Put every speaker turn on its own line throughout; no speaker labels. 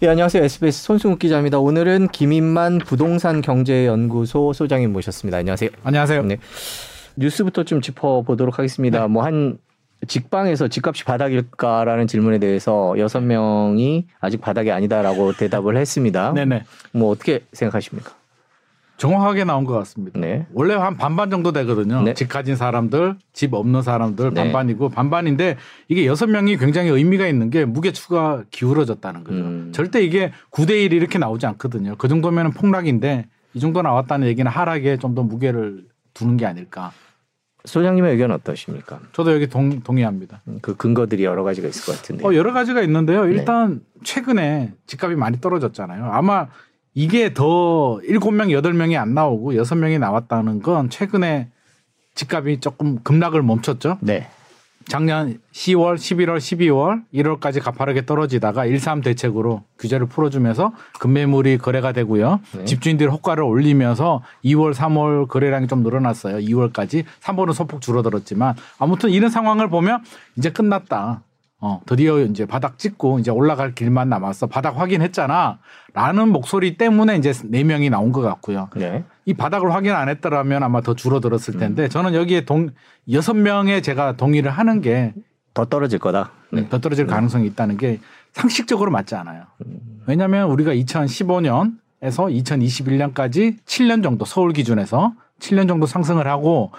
예, 안녕하세요. SBS 손승욱 기자입니다. 오늘은 김인만 부동산 경제연구소 소장님 모셨습니다. 안녕하세요.
안녕하세요. 네.
뉴스부터 좀 짚어보도록 하겠습니다. 네. 뭐한 직방에서 집값이 바닥일까라는 질문에 대해서 여섯 명이 아직 바닥이 아니다라고 대답을 했습니다. 네네. 뭐 어떻게 생각하십니까?
정확하게 나온 것 같습니다. 네. 원래 한 반반 정도 되거든요. 네. 집 가진 사람들, 집 없는 사람들 네. 반반이고 반반인데 이게 여섯 명이 굉장히 의미가 있는 게 무게추가 기울어졌다는 거죠. 음. 절대 이게 9대 1이 이렇게 나오지 않거든요. 그 정도면 폭락인데 이 정도 나왔다는 얘기는 하락에 좀 더 무게를 두는 게 아닐까.
소장님의 의견 어떠십니까?
저도 여기 동, 동의합니다.
음, 그 근거들이 여러 가지가 있을 것 같은데.
어, 여러 가지가 있는데요. 일단 네. 최근에 집값이 많이 떨어졌잖아요. 아마 이게 더 일곱 명 여덟 명이안 나오고 여섯 명이 나왔다는 건 최근에 집값이 조금 급락을 멈췄죠. 네. 작년 10월, 11월, 12월, 1월까지 가파르게 떨어지다가 1.3 대책으로 규제를 풀어주면서 급매물이 거래가 되고요. 네. 집주인들이 호가를 올리면서 2월, 3월 거래량이 좀 늘어났어요. 2월까지. 3월은 소폭 줄어들었지만 아무튼 이런 상황을 보면 이제 끝났다. 어, 드디어 이제 바닥 찍고 이제 올라갈 길만 남았어. 바닥 확인했잖아. 라는 목소리 때문에 이제 네 명이 나온 것 같고요. 네. 이 바닥을 확인 안 했더라면 아마 더 줄어들었을 음. 텐데 음. 저는 여기에 동 여섯 명에 제가 동의를 하는 게
더 떨어질 거다.
네. 더 떨어질 네. 가능성이 있다는 게 상식적으로 맞지 않아요. 음. 왜냐하면 우리가 2015년에서 2021년까지 7년 정도 서울 기준에서 7년 정도 상승을 하고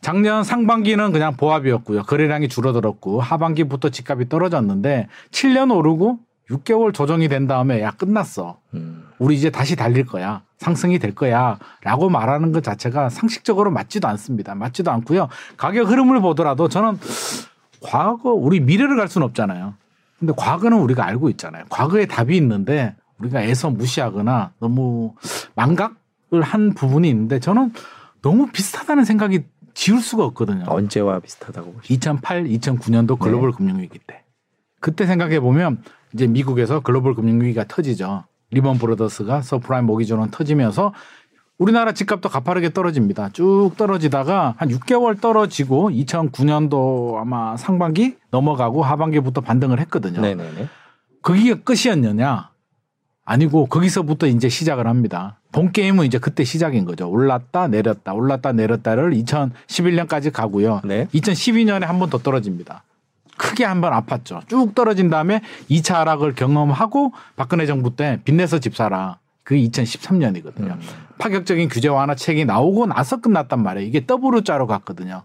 작년 상반기는 그냥 보합이었고요. 거래량이 줄어들었고 하반기부터 집값이 떨어졌는데 7년 오르고 6개월 조정이 된 다음에 야 끝났어. 음. 우리 이제 다시 달릴 거야. 상승이 될 거야라고 말하는 것 자체가 상식적으로 맞지도 않습니다. 맞지도 않고요. 가격 흐름을 보더라도 저는 과거 우리 미래를 알 수는 없잖아요. 근데 과거는 우리가 알고 있잖아요. 과거에 답이 있는데 우리가 애써 무시하거나 너무 망각을 한 부분이 있는데 저는 너무 비슷하다는 생각이 지울 수가 없거든요.
언제와 비슷하다고
보시죠? 2008, 2009년도 글로벌 네. 금융위기 때. 그때 생각해 보면 이제 미국에서 글로벌 금융위기가 터지죠. 리먼 브라더스가 서브프라임 모기지론 터지면서 우리나라 집값도 가파르게 떨어집니다. 쭉 떨어지다가 한 6개월 떨어지고 2009년도 아마 상반기 넘어가고 하반기부터 반등을 했거든요. 네네네. 그게 끝이었느냐? 아니고 거기서부터 이제 시작을 합니다. 본 게임은 이제 그때 시작인 거죠. 올랐다 내렸다 올랐다 내렸다를 2011년까지 가고요. 네. 2012년에 한 번 더 떨어집니다. 크게 한 번 아팠죠. 쭉 떨어진 다음에 2차 하락을 경험하고 박근혜 정부 때 빚내서 집 사라. 그게 2013년이거든요. 음. 파격적인 규제 완화 책이 나오고 나서 끝났단 말이에요. 이게 더블로 짜로 갔거든요.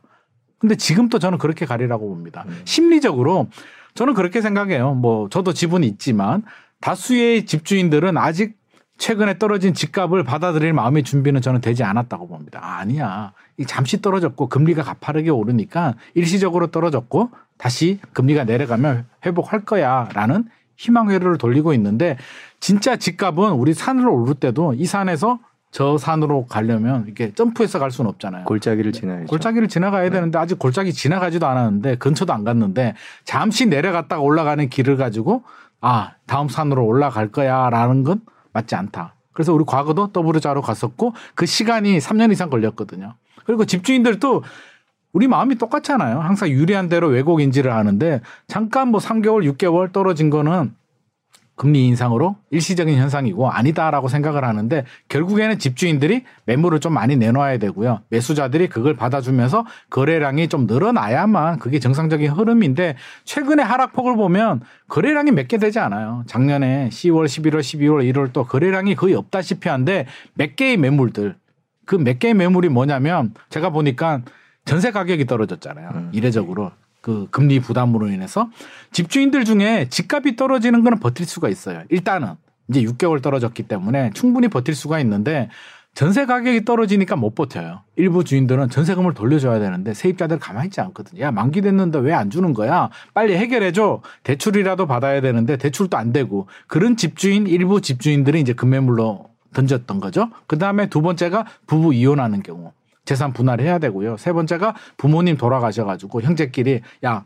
근데 지금 또 저는 그렇게 가리라고 봅니다. 음. 심리적으로 저는 그렇게 생각해요. 뭐 저도 지분이 있지만 다수의 집주인들은 아직 최근에 떨어진 집값을 받아들일 마음의 준비는 저는 되지 않았다고 봅니다. 아, 아니야. 잠시 떨어졌고 금리가 가파르게 오르니까 일시적으로 떨어졌고 다시 금리가 내려가면 회복할 거야 라는 희망 회로를 돌리고 있는데 진짜 집값은 우리 산으로 오를 때도 이 산에서 저 산으로 가려면 이렇게 점프해서 갈 수는 없잖아요.
골짜기를 지나야죠.
골짜기를 지나가야 네. 되는데 아직 골짜기 지나가지도 않았는데 근처도 안 갔는데 잠시 내려갔다가 올라가는 길을 가지고 아 다음 산으로 올라갈 거야라는 건 맞지 않다. 그래서 우리 과거도 더블자로 갔었고 그 시간이 3년 이상 걸렸거든요. 그리고 집주인들도 우리 마음이 똑같잖아요. 항상 유리한 대로 왜곡 인지를 하는데 잠깐 뭐 3개월, 6개월 떨어진 거는 금리 인상으로 일시적인 현상이고 아니다라고 생각을 하는데 결국에는 집주인들이 매물을 좀 많이 내놓아야 되고요. 매수자들이 그걸 받아주면서 거래량이 좀 늘어나야만 그게 정상적인 흐름인데 최근에 하락폭을 보면 거래량이 몇 개 되지 않아요. 작년에 10월, 11월, 12월, 1월 또 거래량이 거의 없다시피 한데 몇 개의 매물들 그 몇 개의 매물이 뭐냐면 제가 보니까 전세 가격이 떨어졌잖아요. 음. 이례적으로. 그 금리 부담으로 인해서 집주인들 중에 집값이 떨어지는 거는 버틸 수가 있어요. 일단은 이제 6개월 떨어졌기 때문에 충분히 버틸 수가 있는데 전세 가격이 떨어지니까 못 버텨요. 일부 주인들은 전세금을 돌려줘야 되는데 세입자들 가만히 있지 않거든요. 야, 만기 됐는데 왜 안 주는 거야? 빨리 해결해줘. 대출이라도 받아야 되는데 대출도 안 되고 그런 집주인, 일부 집주인들이 이제 금매물로 던졌던 거죠. 그 다음에 두 번째가 부부 이혼하는 경우. 재산 분할을 해야 되고요. 세 번째가 부모님 돌아가셔가지고 형제끼리 야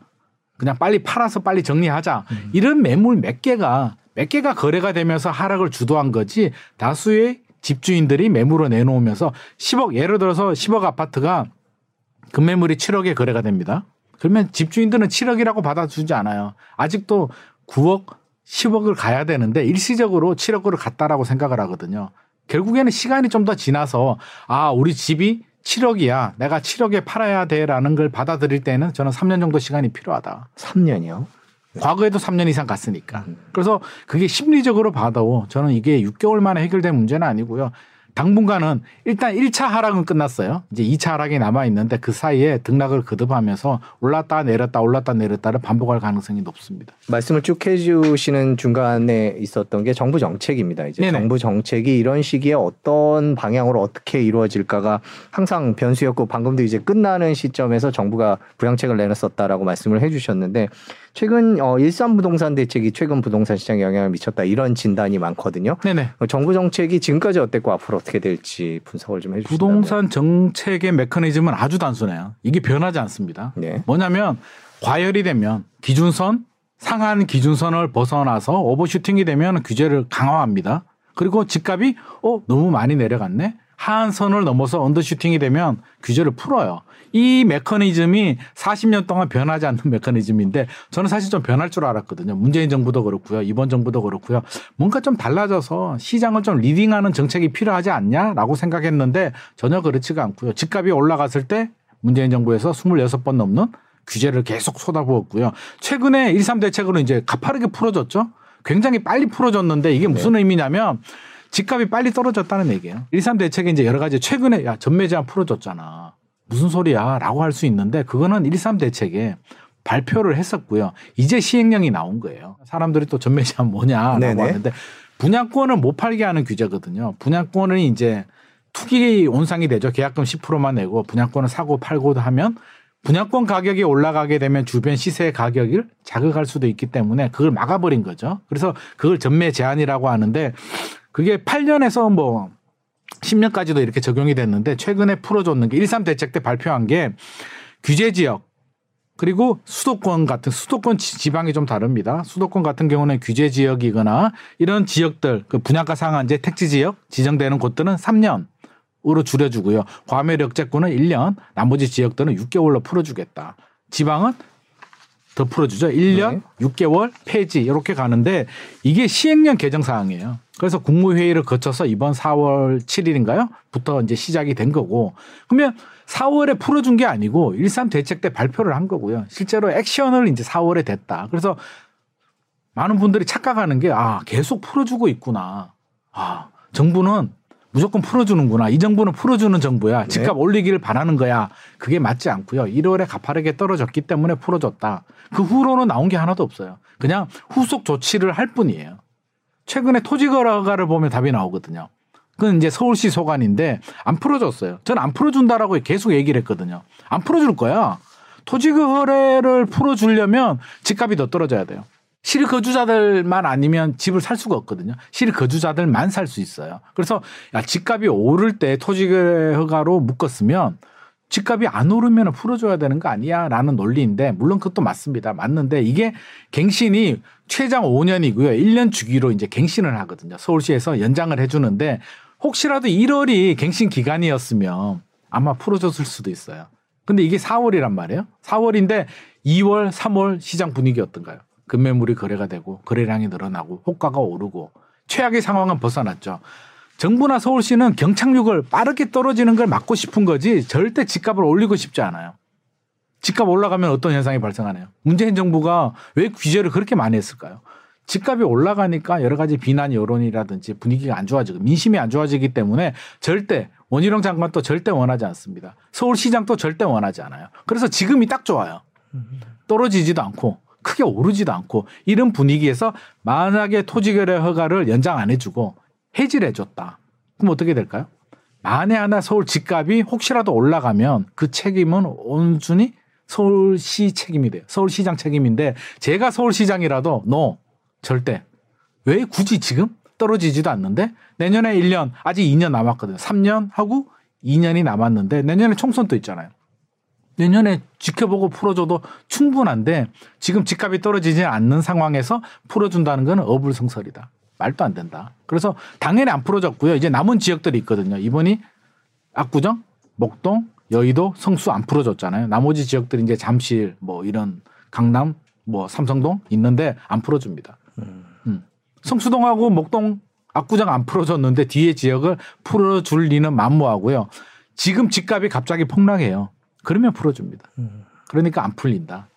그냥 빨리 팔아서 빨리 정리하자. 음. 이런 매물 몇 개가 몇 개가 거래가 되면서 하락을 주도한 거지 다수의 집주인들이 매물을 내놓으면서 10억 예를 들어서 10억 아파트가 금매물이 7억에 거래가 됩니다. 그러면 집주인들은 7억이라고 받아주지 않아요. 아직도 9억 10억을 가야 되는데 일시적으로 7억을 갔다라고 생각을 하거든요. 결국에는 시간이 좀 더 지나서 아, 우리 집이 7억이야. 내가 7억에 팔아야 돼라는 걸 받아들일 때는 저는 3년 정도 시간이 필요하다.
3년이요?
과거에도 3년 이상 갔으니까. 음. 그래서 그게 심리적으로 봐도 저는 이게 6개월 만에 해결된 문제는 아니고요. 당분간은 일단 1차 하락은 끝났어요. 이제 2차 하락이 남아 있는데 그 사이에 등락을 거듭하면서 올랐다 내렸다 올랐다 내렸다를 반복할 가능성이 높습니다.
말씀을 쭉 해주시는 중간에 있었던 게 정부 정책입니다. 이제 네네. 정부 정책이 이런 시기에 어떤 방향으로 어떻게 이루어질까가 항상 변수였고 방금도 이제 끝나는 시점에서 정부가 부양책을 내놨었다라고 말씀을 해주셨는데 최근 어, 일산 부동산 대책이 최근 부동산 시장에 영향을 미쳤다 이런 진단이 많거든요. 네네. 어, 정부 정책이 지금까지 어땠고 앞으로 어떻게 될지 분석을 좀 해주시면.
부동산 정책의 메커니즘은 아주 단순해요. 이게 변하지 않습니다. 네. 뭐냐면 과열이 되면 기준선 상한 기준선을 벗어나서 오버슈팅이 되면 규제를 강화합니다. 그리고 집값이 어 너무 많이 내려갔네. 하한 선을 넘어서 undershooting이 되면 규제를 풀어요. 이 메커니즘이 40년 동안 변하지 않는 메커니즘인데 저는 사실 좀 변할 줄 알았거든요. 문재인 정부도 그렇고요. 이번 정부도 그렇고요. 뭔가 좀 달라져서 시장을 좀 leading하는 정책이 필요하지 않냐라고 생각했는데 전혀 그렇지가 않고요. 집값이 올라갔을 때 문재인 정부에서 26번 넘는 규제를 계속 쏟아부었고요. 최근에 1.3 대책으로 이제 가파르게 풀어졌죠. 굉장히 빨리 풀어졌는데 이게 무슨 네. 의미냐면 집값이 빨리 떨어졌다는 얘기예요. 1.3 대책에 이제 여러 가지 최근에 야 전매 제한 풀어줬잖아. 무슨 소리야 라고 할 수 있는데 그거는 1.3 대책에 발표를 했었고요. 이제 시행령이 나온 거예요. 사람들이 또 전매 제한 뭐냐라고 네네. 하는데 분양권을 못 팔게 하는 규제거든요. 분양권은 이제 투기 온상이 되죠. 계약금 10%만 내고 분양권을 사고 팔고 하면 분양권 가격이 올라가게 되면 주변 시세 가격을 자극할 수도 있기 때문에 그걸 막아버린 거죠. 그래서 그걸 전매 제한이라고 하는데 그게 8년에서 뭐 10년까지도 이렇게 적용이 됐는데 최근에 풀어줬는 게 1.3 대책 때 발표한 게 규제 지역 그리고 수도권 같은 수도권 지방이 좀 다릅니다. 수도권 같은 경우는 규제 지역이거나 이런 지역들 그 분양가 상한제 택지 지역 지정되는 곳들은 3년 으로 줄여주고요. 과매력제권은 1년, 나머지 지역들은 6개월로 풀어주겠다. 지방은 더 풀어주죠. 1년, 네. 6개월 폐지 이렇게 가는데 이게 시행령 개정 사항이에요. 그래서 국무회의를 거쳐서 이번 4월 7일인가요?부터 이제 시작이 된 거고 그러면 4월에 풀어준 게 아니고 13 대책 때 발표를 한 거고요. 실제로 액션을 이제 4월에 됐다. 그래서 많은 분들이 착각하는 게 아, 계속 풀어주고 있구나. 아, 정부는 무조건 풀어주는구나. 이 정부는 풀어주는 정부야. 네. 집값 네. 올리기를 바라는 거야. 그게 맞지 않고요. 1월에 가파르게 떨어졌기 때문에 풀어줬다. 그 후로는 나온 게 하나도 없어요. 그냥 후속 조치를 할 뿐이에요. 최근에 토지 거래가를 보면 답이 나오거든요. 그건 이제 서울시 소관인데 안 풀어줬어요. 저는 안 풀어준다라고 계속 얘기를 했거든요. 안 풀어줄 거야. 토지 거래를 풀어주려면 집값이 더 떨어져야 돼요. 실거주자들만 아니면 집을 살 수가 없거든요. 실거주자들만 살 수 있어요. 그래서 야, 집값이 오를 때 토지거래 허가로 묶었으면 집값이 안 오르면 풀어줘야 되는 거 아니야? 라는 논리인데, 물론 그것도 맞습니다. 맞는데, 이게 갱신이 최장 5년이고요. 1년 주기로 이제 갱신을 하거든요. 서울시에서 연장을 해주는데, 혹시라도 1월이 갱신 기간이었으면 아마 풀어줬을 수도 있어요. 근데 이게 4월이란 말이에요. 4월인데 2월, 3월 시장 분위기 어떤가요? 금매물이 거래가 되고 거래량이 늘어나고 호가가 오르고 최악의 상황은 벗어났죠. 정부나 서울시는 경착륙을 빠르게 떨어지는 걸 막고 싶은 거지 절대 집값을 올리고 싶지 않아요. 집값 올라가면 어떤 현상이 발생하나요? 문재인 정부가 왜 규제를 그렇게 많이 했을까요? 집값이 올라가니까 여러 가지 비난 여론이라든지 분위기가 안 좋아지고 민심이 안 좋아지기 때문에 절대 원희룡 장관도 절대 원하지 않습니다. 서울시장도 절대 원하지 않아요. 그래서 지금이 딱 좋아요. 떨어지지도 않고 크게 오르지도 않고 이런 분위기에서 만약에 토지거래 허가를 연장 안 해주고 해지를 해줬다. 그럼 어떻게 될까요? 만에 하나 서울 집값이 혹시라도 올라가면 그 책임은 온순히 서울시 책임이 돼요. 서울시장 책임인데 제가 서울시장이라도 no 절대 왜 굳이 지금 떨어지지도 않는데 내년에 1년 아직 2년 남았거든요. 3년 하고 2년이 남았는데 내년에 총선도 있잖아요. 내년에 지켜보고 풀어줘도 충분한데 지금 집값이 떨어지지 않는 상황에서 풀어준다는 건 어불성설이다. 말도 안 된다. 그래서 당연히 안 풀어졌고요. 이제 남은 지역들이 있거든요. 이번이 압구정, 목동, 여의도, 성수 안 풀어졌잖아요. 나머지 지역들이 이제 잠실 뭐 이런 강남 뭐 삼성동 있는데 안 풀어줍니다. 음. 성수동하고 목동 압구정 안 풀어줬는데 뒤에 지역을 풀어줄 리는 만무하고요. 지금 집값이 갑자기 폭락해요. 그러면 풀어줍니다. 음. 그러니까 안 풀린다.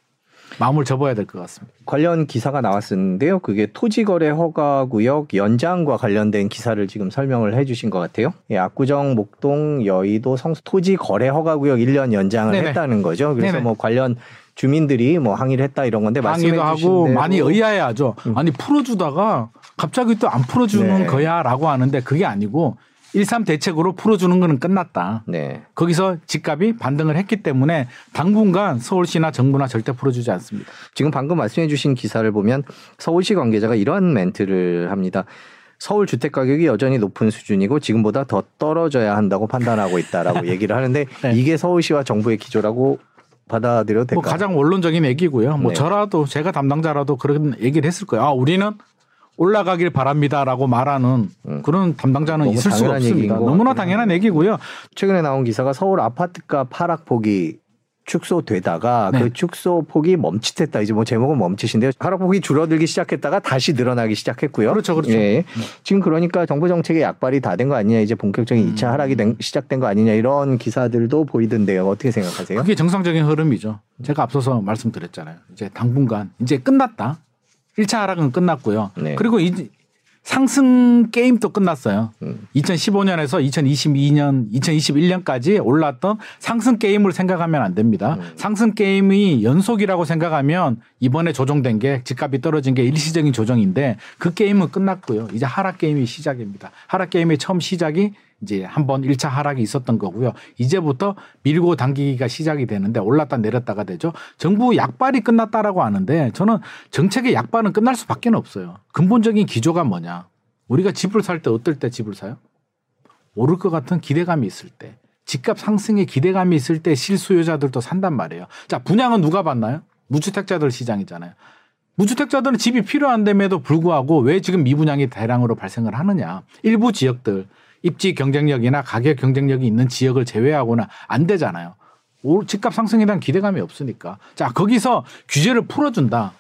마음을 접어야 될 것 같습니다.
관련 기사가 나왔었는데요. 그게 토지거래 허가 구역 연장과 관련된 기사를 지금 설명을 해주신 것 같아요. 예, 압구정, 목동, 여의도, 성수 토지거래 허가 구역 1년 연장을 네네. 했다는 거죠. 그래서 네네. 뭐 관련 주민들이 뭐 항의를 했다 이런 건데
항의도 하고 많이 의아해하죠. 음. 아니 풀어주다가 갑자기 또 안 풀어주는 네. 거야라고 하는데 그게 아니고 1.3 대책으로 풀어주는 거는 끝났다. 네. 거기서 집값이 반등을 했기 때문에 당분간 서울시나 정부나 절대 풀어주지 않습니다.
지금 방금 말씀해 주신 기사를 보면 서울시 관계자가 이런 멘트를 합니다. 서울 주택 가격이 여전히 높은 수준이고 지금보다 더 떨어져야 한다고 판단하고 있다라고 얘기를 하는데 네. 이게 서울시와 정부의 기조라고 받아들여도 될까요?
뭐 가장 원론적인 얘기고요. 뭐 네. 저라도 제가 담당자라도 그런 얘기를 했을 거예요. 아, 우리는 올라가길 바랍니다라고 말하는 음. 그런 담당자는 있을 수가 없습니다. 너무나 당연한 얘기고요.
최근에 나온 기사가 서울 아파트값 하락폭이 축소되다가 네. 그 축소폭이 멈칫했다. 이제 뭐 제목은 멈칫인데요. 하락폭이 줄어들기 시작했다가 다시 늘어나기 시작했고요.
그렇죠, 그렇죠. 예.
지금 그러니까 정부 정책의 약발이 다 된 거 아니냐, 이제 본격적인 2차 음. 하락이 된, 시작된 거 아니냐 이런 기사들도 보이던데요. 어떻게 생각하세요?
그게 정상적인 흐름이죠. 제가 앞서서 말씀드렸잖아요. 이제 당분간 이제 끝났다. 1차 하락은 끝났고요. 네. 그리고 이 상승 게임도 끝났어요. 음. 2015년에서 2022년, 2021년까지 올랐던 상승 게임을 생각하면 안 됩니다. 음. 상승 게임이 연속이라고 생각하면 이번에 조정된 게 집값이 떨어진 게 일시적인 조정인데 그 게임은 끝났고요. 이제 하락 게임이 시작입니다. 하락 게임의 처음 시작이 이제 한번 1차 하락이 있었던 거고요. 이제부터 밀고 당기기가 시작이 되는데 올랐다 내렸다가 되죠. 정부 약발이 끝났다라고 하는데 저는 정책의 약발은 끝날 수밖에 없어요. 근본적인 기조가 뭐냐? 우리가 집을 살 때 어떨 때 집을 사요? 오를 것 같은 기대감이 있을 때. 집값 상승에 기대감이 있을 때 실수요자들도 산단 말이에요. 자, 분양은 누가 받나요? 무주택자들 시장이잖아요. 무주택자들은 집이 필요한데에도 불구하고 왜 지금 미분양이 대량으로 발생을 하느냐. 일부 지역들 입지 경쟁력이나 가격 경쟁력이 있는 지역을 제외하고는 안 되잖아요. 집값 상승에 대한 기대감이 없으니까. 자, 거기서 규제를 풀어준다.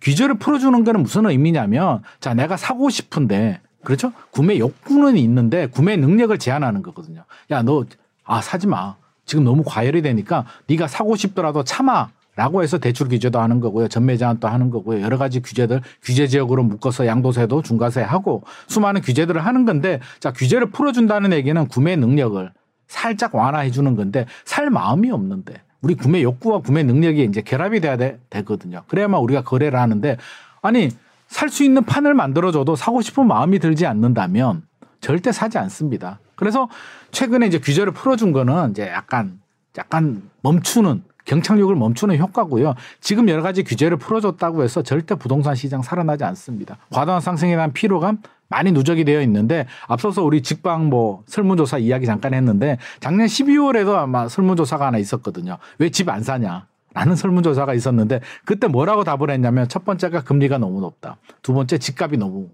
규제를 풀어주는 거는 무슨 의미냐면 자, 내가 사고 싶은데 그렇죠? 구매 욕구는 있는데 구매 능력을 제한하는 거거든요. 야, 너, 아, 사지 마. 지금 너무 과열이 되니까 네가 사고 싶더라도 참아. 라고 해서 대출 규제도 하는 거고요. 전매 제한도 하는 거고요. 여러 가지 규제들 규제 지역으로 묶어서 양도세도 중과세 하고 수많은 규제들을 하는 건데 자, 규제를 풀어 준다는 얘기는 구매 능력을 살짝 완화해 주는 건데 살 마음이 없는데 우리 구매 욕구와 구매 능력이 이제 결합이 돼야 돼, 되거든요. 그래야만 우리가 거래를 하는데 아니 살 수 있는 판을 만들어 줘도 사고 싶은 마음이 들지 않는다면 절대 사지 않습니다. 그래서 최근에 이제 규제를 풀어 준 거는 이제 약간 약간 멈추는 경착륙을 멈추는 효과고요. 지금 여러 가지 규제를 풀어줬다고 해서 절대 부동산 시장 살아나지 않습니다. 과도한 상승에 대한 피로감 많이 누적이 되어 있는데 앞서서 우리 직방 뭐 설문조사 이야기 잠깐 했는데 작년 12월에도 아마 설문조사가 하나 있었거든요. 왜 집 안 사냐? 라는 설문조사가 있었는데 그때 뭐라고 답을 했냐면 첫 번째가 금리가 너무 높다. 두 번째 집값이 너무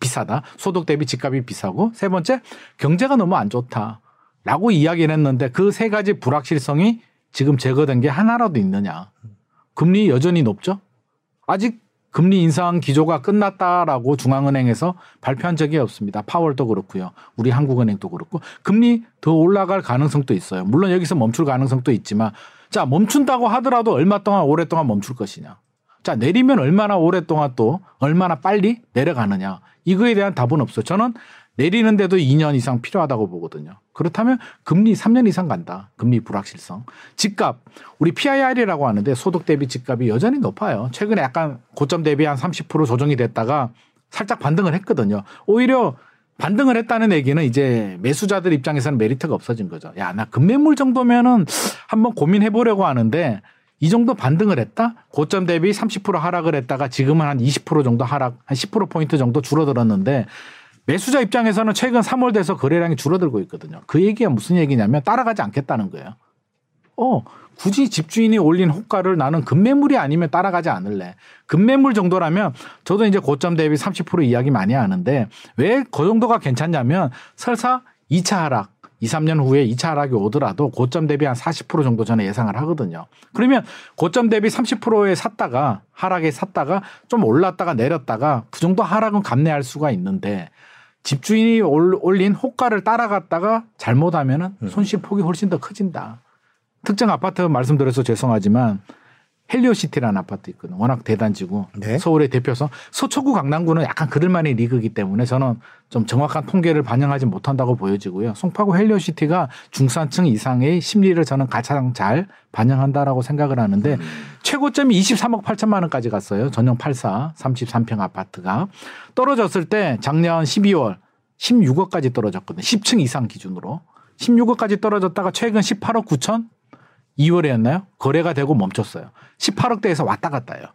비싸다. 소득 대비 집값이 비싸고 세 번째 경제가 너무 안 좋다. 라고 이야기를 했는데 그 세 가지 불확실성이 지금 제거된 게 하나라도 있느냐. 금리 여전히 높죠? 아직 금리 인상 기조가 끝났다라고 중앙은행에서 발표한 적이 없습니다. 파월도 그렇고요. 우리 한국은행도 그렇고 금리 더 올라갈 가능성도 있어요. 물론 여기서 멈출 가능성도 있지만 자, 멈춘다고 하더라도 얼마 동안 오랫동안 멈출 것이냐. 자, 내리면 얼마나 오랫동안 또 얼마나 빨리 내려가느냐. 이거에 대한 답은 없어요. 저는 내리는데도 2년 이상 필요하다고 보거든요. 그렇다면 금리 3년 이상 간다. 금리 불확실성. 집값. 우리 PIR이라고 하는데 소득 대비 집값이 여전히 높아요. 최근에 약간 고점 대비 한 30% 조정이 됐다가 살짝 반등을 했거든요. 오히려 반등을 했다는 얘기는 이제 매수자들 입장에서는 메리트가 없어진 거죠. 야, 나 금매물 정도면은 한번 고민해 보려고 하는데 이 정도 반등을 했다? 고점 대비 30% 하락을 했다가 지금은 한 20% 정도 하락, 한 10%포인트 정도 줄어들었는데 매수자 입장에서는 최근 3월 돼서 거래량이 줄어들고 있거든요. 그 얘기가 무슨 얘기냐면 따라가지 않겠다는 거예요. 어, 굳이 집주인이 올린 호가를 나는 급매물이 아니면 따라가지 않을래. 급매물 정도라면 저도 이제 고점 대비 30% 이야기 많이 하는데 왜 그 정도가 괜찮냐면 설사 2차 하락 2, 3년 후에 2차 하락이 오더라도 고점 대비 한 40% 정도 저는 예상을 하거든요. 그러면 고점 대비 30%에 샀다가 하락에 샀다가 좀 올랐다가 내렸다가 그 정도 하락은 감내할 수가 있는데 집주인이 올린 호가를 따라갔다가 잘못하면은 음. 손실 폭이 훨씬 더 커진다. 특정 아파트 말씀드려서 죄송하지만 헬리오시티라는 아파트 있거든요. 워낙 대단지고 네? 서울의 대표서 서초구 강남구는 약간 그들만의 리그이기 때문에 저는 좀 정확한 통계를 반영하지 못한다고 보여지고요. 송파구 헬리오시티가 중산층 이상의 심리를 저는 가장 잘 반영한다라고 생각을 하는데 음. 최고점이 23억 8천만 원까지 갔어요. 전용 84 33평 아파트가 떨어졌을 때 작년 12월 16억까지 떨어졌거든요. 10층 이상 기준으로 16억까지 떨어졌다가 최근 18억 9천 2월이었나요? 거래가 되고 멈췄어요. 18억대에서 왔다 갔다 해요.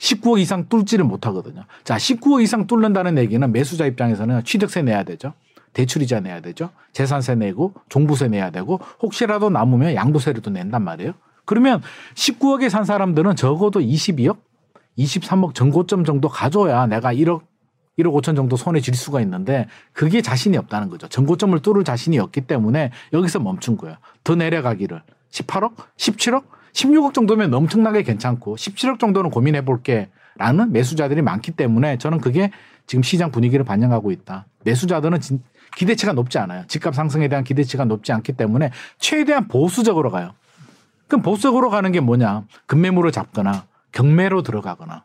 19억 이상 뚫지를 못하거든요. 자, 19억 이상 뚫는다는 얘기는 매수자 입장에서는 취득세 내야 되죠. 대출이자 내야 되죠. 재산세 내고 종부세 내야 되고 혹시라도 남으면 양도세를 또 낸단 말이에요. 그러면 19억에 산 사람들은 적어도 22억, 23억 전고점 정도 가져야 내가 1억 1억 5천 정도 손에 쥘 수가 있는데 그게 자신이 없다는 거죠. 전고점을 뚫을 자신이 없기 때문에 여기서 멈춘 거예요. 더 내려가기를. 18억, 17억, 16억 정도면 엄청나게 괜찮고 17억 정도는 고민해 볼게 라는 매수자들이 많기 때문에 저는 그게 지금 시장 분위기를 반영하고 있다. 매수자들은 기대치가 높지 않아요. 집값 상승에 대한 기대치가 높지 않기 때문에 최대한 보수적으로 가요. 그럼 보수적으로 가는 게 뭐냐? 급매물을 잡거나 경매로 들어가거나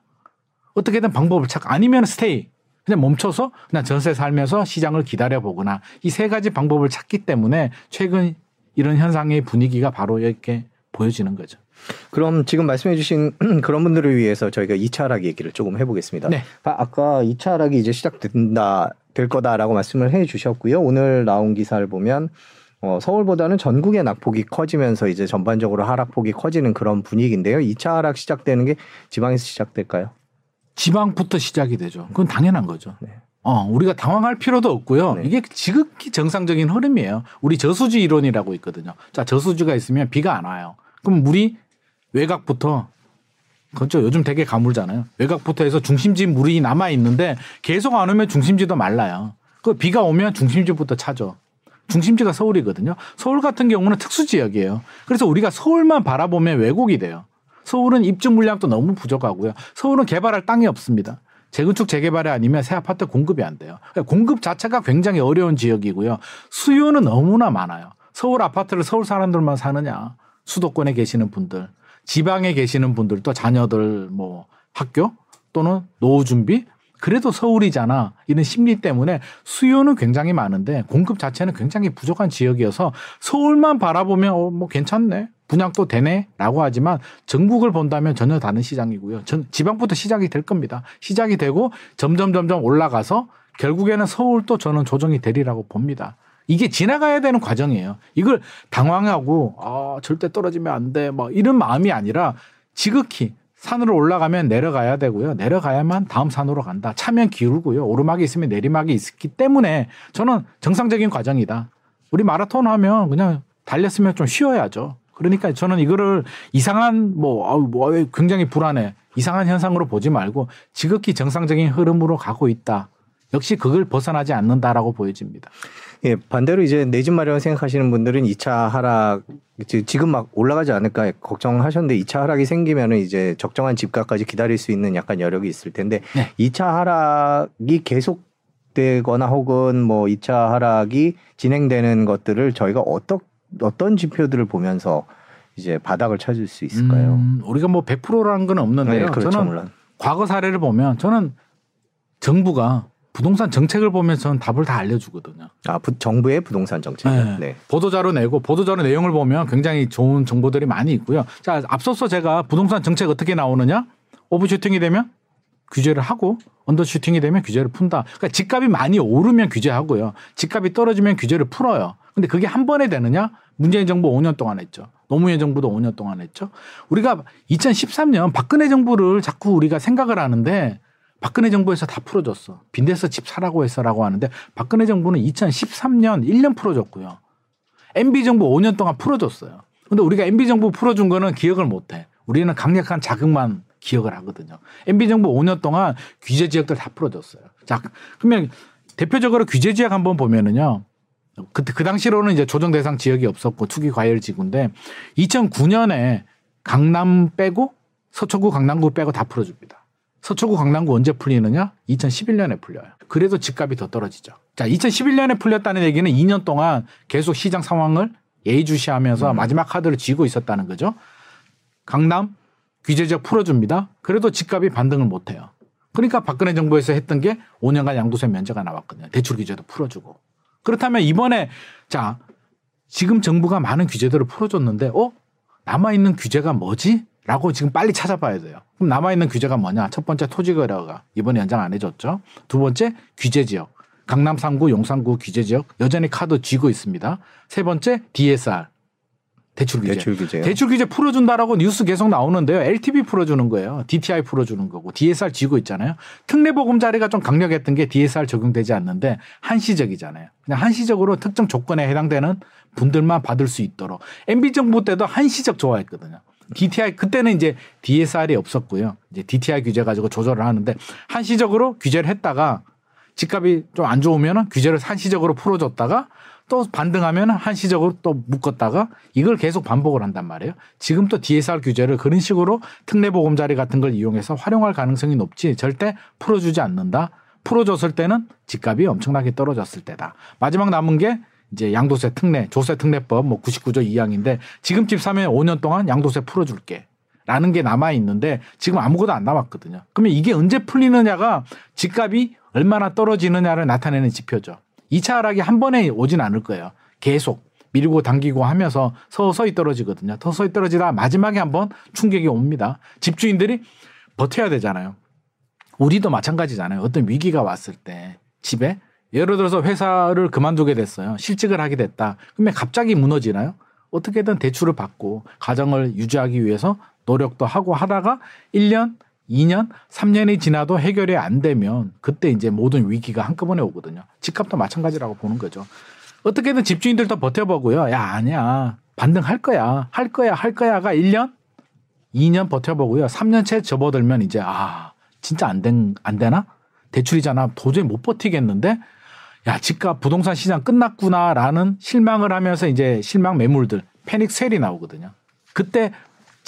어떻게든 방법을 찾고 아니면 스테이 그냥 멈춰서 그냥 전세 살면서 시장을 기다려 보거나 이 세 가지 방법을 찾기 때문에 최근 이런 현상의 분위기가 바로 이렇게 보여지는 거죠.
그럼 지금 말씀해 주신 그런 분들을 위해서 저희가 2차 하락 얘기를 조금 해보겠습니다. 네. 아까 2차 하락이 이제 시작된다, 될 거다라고 말씀을 해 주셨고요. 오늘 나온 기사를 보면 어, 서울보다는 전국의 낙폭이 커지면서 이제 전반적으로 하락폭이 커지는 그런 분위기인데요. 2차 하락 시작되는 게 지방에서 시작될까요?
지방부터 시작이 되죠. 그건 당연한 거죠. 네. 어, 우리가 당황할 필요도 없고요. 네. 이게 지극히 정상적인 흐름이에요. 우리 저수지 이론이라고 있거든요. 자, 저수지가 있으면 비가 안 와요. 그럼 물이 외곽부터 그렇죠. 요즘 되게 가물잖아요. 외곽부터 해서 중심지 물이 남아 있는데 계속 안 오면 중심지도 말라요. 그 비가 오면 중심지부터 차죠. 중심지가 서울이거든요. 서울 같은 경우는 특수 지역이에요. 그래서 우리가 서울만 바라보면 왜곡이 돼요. 서울은 입주 물량도 너무 부족하고요. 서울은 개발할 땅이 없습니다. 재건축 재개발이 아니면 새 아파트 공급이 안 돼요. 그러니까 공급 자체가 굉장히 어려운 지역이고요. 수요는 너무나 많아요. 서울 아파트를 서울 사람들만 사느냐. 수도권에 계시는 분들, 지방에 계시는 분들도 자녀들 뭐 학교 또는 노후 준비 그래도 서울이잖아. 이런 심리 때문에 수요는 굉장히 많은데 공급 자체는 굉장히 부족한 지역이어서 서울만 바라보면 어, 뭐 괜찮네. 분양도 되네라고 하지만 전국을 본다면 전혀 다른 시장이고요. 전 지방부터 시작이 될 겁니다. 시작이 되고 점점 점점 올라가서 결국에는 서울도 저는 조정이 되리라고 봅니다. 이게 지나가야 되는 과정이에요. 이걸 당황하고 아 절대 떨어지면 안 돼. 뭐 이런 마음이 아니라 지극히 산으로 올라가면 내려가야 되고요. 내려가야만 다음 산으로 간다. 차면 기울고요. 오르막이 있으면 내리막이 있기 때문에 저는 정상적인 과정이다. 우리 마라톤 하면 그냥 달렸으면 좀 쉬어야죠. 그러니까 저는 이거를 이상한 뭐, 아우, 뭐 굉장히 불안해. 이상한 현상으로 보지 말고 지극히 정상적인 흐름으로 가고 있다. 역시 그걸 벗어나지 않는다라고 보여집니다.
예, 반대로 이제 내 집 마련 생각하시는 분들은 2차 하락 지금 막 올라가지 않을까 걱정하셨는데 2차 하락이 생기면은 이제 적정한 집값까지 기다릴 수 있는 약간 여력이 있을 텐데 네. 2차 하락이 계속되거나 혹은 뭐 2차 하락이 진행되는 것들을 저희가 어떻게 어떤 지표들을 보면서 이제 바닥을 찾을 수 있을까요? 음,
우리가 뭐 100%라는 건 없는데요. 네, 그렇죠, 저는 물론. 과거 사례를 보면 저는 정부가 부동산 정책을 보면서 저는 답을 다 알려주거든요.
아, 부, 정부의 부동산 정책. 네. 네.
보도자료 내고 보도자료 내용을 보면 굉장히 좋은 정보들이 많이 있고요. 자, 앞서서 제가 부동산 정책 어떻게 나오느냐? 오브슈팅이 되면 규제를 하고 언더슈팅이 되면 규제를 푼다. 그러니까 집값이 많이 오르면 규제하고요. 집값이 떨어지면 규제를 풀어요. 근데 그게 한 번에 되느냐? 문재인 정부 5년 동안 했죠. 노무현 정부도 5년 동안 했죠. 우리가 2013년 박근혜 정부를 자꾸 우리가 생각을 하는데 박근혜 정부에서 다 풀어줬어. 빈대서 집 사라고 했어라고 하는데 박근혜 정부는 2013년 1년 풀어줬고요. MB 정부 5년 동안 풀어줬어요. 근데 우리가 MB 정부 풀어준 거는 기억을 못 해. 우리는 강력한 자극만 기억을 하거든요. MB 정부 5년 동안 규제 지역들 다 풀어줬어요. 자, 그러면 대표적으로 규제 지역 한번 보면은요. 그때 그 당시로는 이제 조정 대상 지역이 없었고 투기 과열 지구인데 2009년에 강남 빼고 서초구 강남구 빼고 다 풀어줍니다. 서초구 강남구 언제 풀리느냐? 2011년에 풀려요. 그래도 집값이 더 떨어지죠. 자, 2011년에 풀렸다는 얘기는 2년 동안 계속 시장 상황을 예의주시하면서 음. 마지막 카드를 쥐고 있었다는 거죠. 강남 규제 지역 풀어줍니다. 그래도 집값이 반등을 못 해요. 그러니까 박근혜 정부에서 했던 게 5년간 양도세 면제가 나왔거든요. 대출 규제도 풀어주고. 그렇다면 이번에 자 지금 정부가 많은 규제들을 풀어줬는데 어 남아 있는 규제가 뭐지? 라고 지금 빨리 찾아봐야 돼요. 그럼 남아있는 규제가 뭐냐? 첫 번째 토지거래가 이번에 연장 안 해줬죠. 두 번째 규제지역. 강남 3구, 용산구 규제지역 여전히 카드 쥐고 있습니다. 세 번째 DSR. 대출 규제. 대출 규제. 대출 규제 풀어준다라고 뉴스 계속 나오는데요. LTV 풀어주는 거예요. DTI 풀어주는 거고 DSR 쥐고 있잖아요. 특례보금자리가 좀 강력했던 게 DSR 적용되지 않는데 한시적이잖아요. 그냥 한시적으로 특정 조건에 해당되는 분들만 받을 수 있도록 MB 정부 때도 한시적 좋아했거든요. DTI 그때는 이제 DSR이 없었고요. 이제 DTI 규제 가지고 조절을 하는데 한시적으로 규제를 했다가 집값이 좀 안 좋으면은 규제를 한시적으로 풀어줬다가 또 반등하면 한시적으로 또 묶었다가 이걸 계속 반복을 한단 말이에요. 지금 또 DSR 규제를 그런 식으로 특례보금자리 같은 걸 이용해서 활용할 가능성이 높지 절대 풀어주지 않는다. 풀어줬을 때는 집값이 엄청나게 떨어졌을 때다. 마지막 남은 게 이제 양도세 특례, 조세 특례법 뭐 99조 2항인데 지금 집 사면 5년 동안 양도세 풀어줄게. 라는 게 남아 있는데 지금 아무것도 안 남았거든요. 그러면 이게 언제 풀리느냐가 집값이 얼마나 떨어지느냐를 나타내는 지표죠. 2차 하락이 한 번에 오진 않을 거예요. 계속 밀고 당기고 하면서 서서히 떨어지거든요. 서서히 떨어지다 마지막에 한번 충격이 옵니다. 집주인들이 버텨야 되잖아요. 우리도 마찬가지잖아요. 어떤 위기가 왔을 때 집에 예를 들어서 회사를 그만두게 됐어요. 실직을 하게 됐다. 그러면 갑자기 무너지나요? 어떻게든 대출을 받고 가정을 유지하기 위해서 노력도 하고 하다가 1년 2년, 3년이 지나도 해결이 안 되면 그때 이제 모든 위기가 한꺼번에 오거든요. 집값도 마찬가지라고 보는 거죠. 어떻게든 집주인들도 버텨보고요. 야, 아니야. 반등할 거야. 할 거야. 할 거야가 1년, 2년 버텨보고요. 3년째 접어들면 이제 아, 진짜 안, 된, 안 되나? 대출이잖아. 도저히 못 버티겠는데? 야, 집값 부동산 시장 끝났구나라는 실망을 하면서 이제 실망 매물들, 패닉 셀이 나오거든요. 그때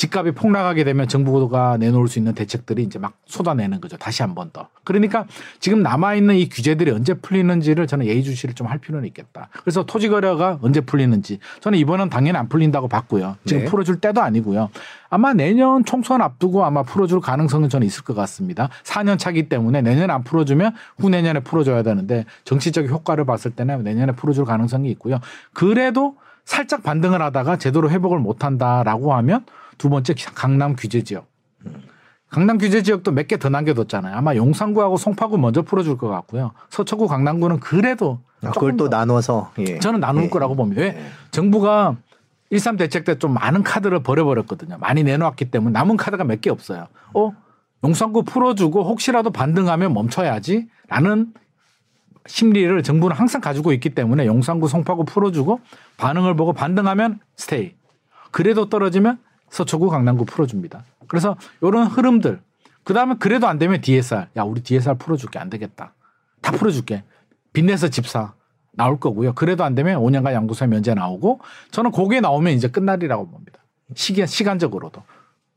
집값이 폭락하게 되면 정부가 내놓을 수 있는 대책들이 이제 막 쏟아내는 거죠. 다시 한 번 더. 그러니까 지금 남아있는 이 규제들이 언제 풀리는지를 저는 예의주시를 좀 할 필요는 있겠다. 그래서 토지거래가 언제 풀리는지 저는 이번은 당연히 안 풀린다고 봤고요. 지금 네. 풀어줄 때도 아니고요. 아마 내년 총선 앞두고 아마 풀어줄 가능성은 저는 있을 것 같습니다. 4년 차기 때문에 내년에 안 풀어주면 후내년에 풀어줘야 되는데 정치적 효과를 봤을 때는 내년에 풀어줄 가능성이 있고요. 그래도 살짝 반등을 하다가 제대로 회복을 못 한다라고 하면 두 번째 강남 규제 지역. 강남 규제 지역도 몇 개 더 남겨뒀잖아요. 아마 용산구하고 송파구 먼저 풀어줄 것 같고요. 서초구 강남구는 그래도
아, 그걸 또 나눠서
예. 저는 나눌 예. 거라고 봅니다. 왜 예. 정부가 1.3 대책 때 좀 많은 카드를 버려버렸거든요. 많이 내놓았기 때문에 남은 카드가 몇 개 없어요. 어? 용산구 풀어주고 혹시라도 반등하면 멈춰야지 라는 심리를 정부는 항상 가지고 있기 때문에 용산구 송파구 풀어주고 반응을 보고 반등하면 스테이. 그래도 떨어지면 서초구 강남구 풀어줍니다. 그래서 이런 흐름들 그 다음에 그래도 안 되면 DSR 야 우리 DSR 풀어줄게 안 되겠다 다 풀어줄게 빚내서 집사 나올 거고요. 그래도 안 되면 5년간 양도세 면제 나오고 저는 그게 나오면 이제 끝나리라고 봅니다. 시기 시간적으로도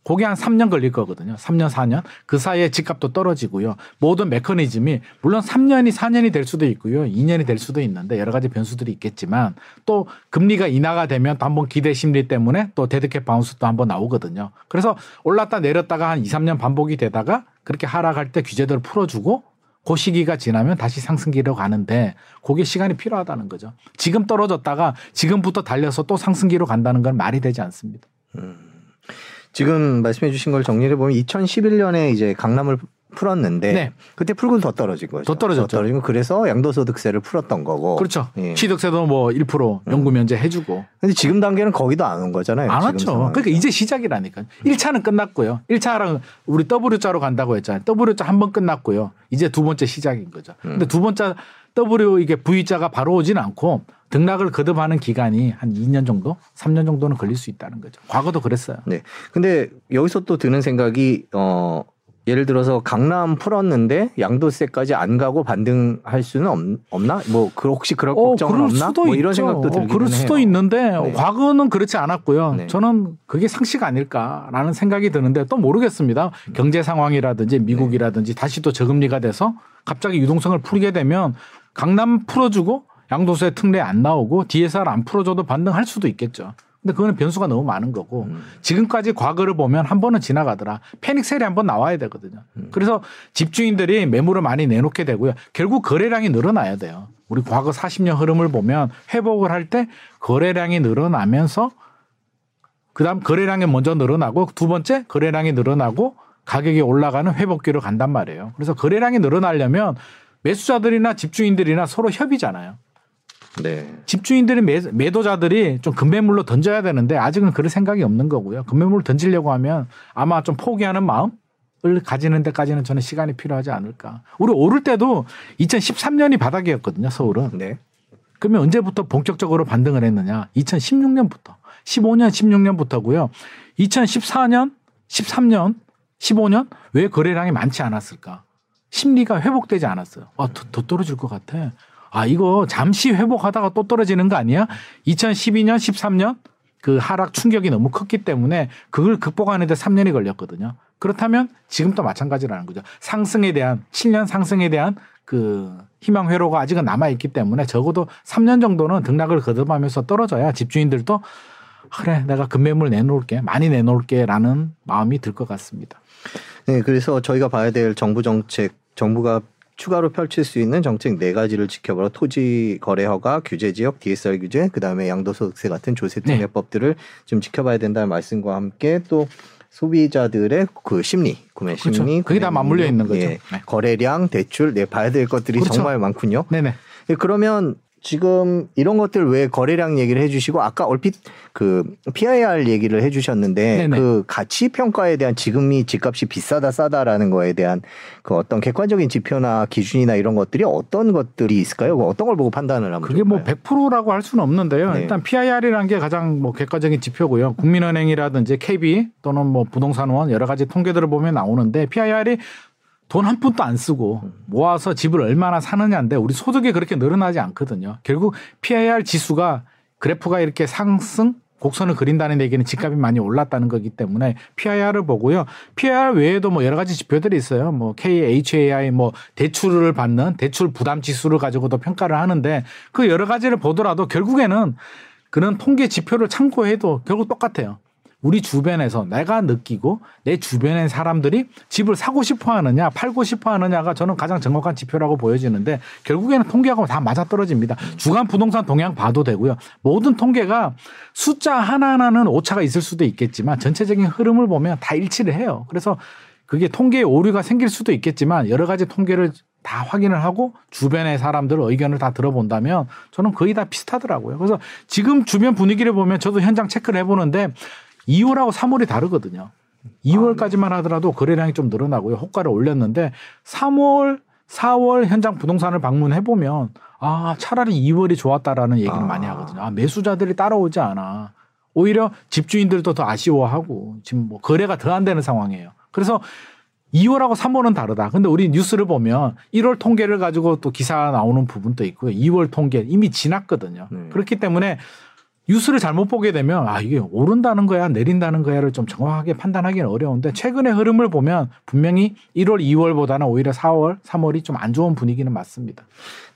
그게 한 3년 걸릴 거거든요. 3년, 4년. 그 사이에 집값도 떨어지고요. 모든 메커니즘이 물론 3년이 4년이 될 수도 있고요. 2년이 될 수도 있는데 여러 가지 변수들이 있겠지만 또 금리가 인하가 되면 또 한번 기대 심리 때문에 또 dead cat bounce도 한번 나오거든요. 그래서 올랐다 내렸다가 한 2, 3년 반복이 되다가 그렇게 하락할 때 규제들을 풀어주고 그 시기가 지나면 다시 상승기로 가는데 그게 시간이 필요하다는 거죠. 지금 떨어졌다가 지금부터 달려서 또 상승기로 간다는 건 말이 되지 않습니다. 음.
지금 말씀해 주신 걸 정리해 보면 2011년에 이제 강남을 풀었는데 네. 그때 풀고 더 떨어진 거죠.
더 떨어졌죠. 더 떨어진
거 그래서 양도소득세를 풀었던 거고.
그렇죠. 예. 취득세도 뭐 1% 연구 면제 해주고.
근데 지금 단계는 거기도 안 온 거잖아요.
안 왔죠. 그러니까 이제 시작이라니까. 1차는 끝났고요. 1차랑 우리 W자로 간다고 했잖아요. W자 한 번 끝났고요. 이제 두 번째 시작인 거죠. 음. 근데 두 번째 W 이게 V자가 바로 오지는 않고 등락을 거듭하는 기간이 한 2년 정도, 3년 정도는 걸릴 수 있다는 거죠. 과거도 그랬어요.
네. 근데 여기서 또 드는 생각이 어 예를 들어서 강남 풀었는데 양도세까지 안 가고 반등할 수는 없, 나뭐 그 혹시 그럴 어, 걱정은 없나?
수도
뭐
이런 생각도 들기는 어, 그럴 수도 해요. 있는데 네. 과거는 그렇지 않았고요. 네. 저는 그게 상식 아닐까라는 생각이 드는데 또 모르겠습니다. 음. 경제 상황이라든지 미국이라든지 네. 다시 또 저금리가 돼서 갑자기 유동성을 풀게 되면 강남 풀어주고 양도세 특례 안 나오고 DSR 안 풀어줘도 반등할 수도 있겠죠. 근데 그거는 변수가 너무 많은 거고 음. 지금까지 과거를 보면 한 번은 지나가더라. 패닉 셀이 한 번 나와야 되거든요. 음. 그래서 집주인들이 매물을 많이 내놓게 되고요. 결국 거래량이 늘어나야 돼요. 우리 과거 40년 흐름을 보면 회복을 할 때 거래량이 늘어나면서 그다음 거래량이 먼저 늘어나고 두 번째 거래량이 늘어나고 가격이 올라가는 회복기로 간단 말이에요. 그래서 거래량이 늘어나려면 매수자들이나 집주인들이나 서로 협의잖아요. 네. 집주인들이 매, 매도자들이 좀 금매물로 던져야 되는데 아직은 그럴 생각이 없는 거고요. 금매물을 던지려고 하면 아마 좀 포기하는 마음 을 가지는 데까지는 저는 시간이 필요하지 않을까. 우리 오를 때도 2013년이 바닥이었거든요. 서울은. 네. 그러면 언제부터 본격적으로 반등을 했느냐? 2016년부터. 15년, 16년부터고요. 2014년, 13년, 15년 왜 거래량이 많지 않았을까? 심리가 회복되지 않았어요. 아, 더, 더 떨어질 것 같아. 아, 이거 잠시 회복하다가 또 떨어지는 거 아니야? 2012년, 13년 그 하락 충격이 너무 컸기 때문에 그걸 극복하는데 3년이 걸렸거든요. 그렇다면 지금도 마찬가지라는 거죠. 상승에 대한 7년 상승에 대한 그 희망 회로가 아직은 남아 있기 때문에 적어도 3년 정도는 등락을 거듭하면서 떨어져야 집주인들도 그래 내가 금매물 내놓을게 많이 내놓을게라는 마음이 들 것 같습니다.
네, 그래서 저희가 봐야 될 정부 정책 정부가 추가로 펼칠 수 있는 정책 네 가지를 지켜보라 토지 거래 허가, 규제 지역, DSR 규제, 그다음에 양도소득세 같은 조세 특례 법들을 네. 좀 지켜봐야 된다는 말씀과 함께 또 소비자들의 그 심리, 구매 그렇죠. 심리,
그게 다 맞물려 있는 거죠. 예,
네. 거래량, 대출, 네 봐야 될 것들이 그렇죠. 정말 많군요. 네네. 예, 그러면 지금 이런 것들 왜 거래량 얘기를 해주시고 아까 얼핏 그 PIR 얘기를 해주셨는데 네네. 그 가치 평가에 대한 지금이 집값이 비싸다 싸다라는 거에 대한 그 어떤 객관적인 지표나 기준이나 이런 것들이 어떤 것들이 있을까요? 어떤 걸 보고 판단을 하면
그게 뭐 좋을까요? 뭐 100%라고 할 수는 없는데요. 네. 일단 PIR이라는 게 가장 뭐 객관적인 지표고요. 국민은행이라든지 KB 또는 뭐 부동산원 여러 가지 통계들을 보면 나오는데 PIR이 돈 한 푼도 안 쓰고 모아서 집을 얼마나 사느냐인데 우리 소득이 그렇게 늘어나지 않거든요. 결국 PIR 지수가 그래프가 이렇게 상승 곡선을 그린다는 얘기는 집값이 많이 올랐다는 거기 때문에 PIR을 보고요. PIR 외에도 뭐 여러 가지 지표들이 있어요. 뭐 KHAI 뭐 대출을 받는 대출 부담 지수를 가지고도 평가를 하는데 그 여러 가지를 보더라도 결국에는 그런 통계 지표를 참고해도 결국 똑같아요. 우리 주변에서 내가 느끼고 내 주변의 사람들이 집을 사고 싶어 하느냐, 팔고 싶어 하느냐가 저는 가장 정확한 지표라고 보여지는데 결국에는 통계하고 다 맞아떨어집니다. 주간 부동산 동향 봐도 되고요. 모든 통계가 숫자 하나하나는 오차가 있을 수도 있겠지만 전체적인 흐름을 보면 다 일치를 해요. 그래서 그게 통계에 오류가 생길 수도 있겠지만 여러 가지 통계를 다 확인을 하고 주변의 사람들 의견을 다 들어본다면 저는 거의 다 비슷하더라고요. 그래서 지금 주변 분위기를 보면 저도 현장 체크를 해보는데 2월하고 3월이 다르거든요. 2월까지만 하더라도 거래량이 좀 늘어나고요. 호가를 올렸는데 3월, 4월 현장 부동산을 방문해 보면 아 차라리 2월이 좋았다라는 얘기를 아. 많이 하거든요. 아 매수자들이 따라오지 않아. 오히려 집주인들도 더 아쉬워하고 지금 뭐 거래가 더 안 되는 상황이에요. 그래서 2월하고 3월은 다르다. 근데 우리 뉴스를 보면 1월 통계를 가지고 또 기사 나오는 부분도 있고요. 2월 통계 이미 지났거든요. 네. 그렇기 때문에 뉴스를 잘못 보게 되면 아 이게 오른다는 거야 내린다는 거야를 좀 정확하게 판단하기는 어려운데 최근의 흐름을 보면 분명히 1월 2월보다는 오히려 4월 3월이 좀 안 좋은 분위기는 맞습니다.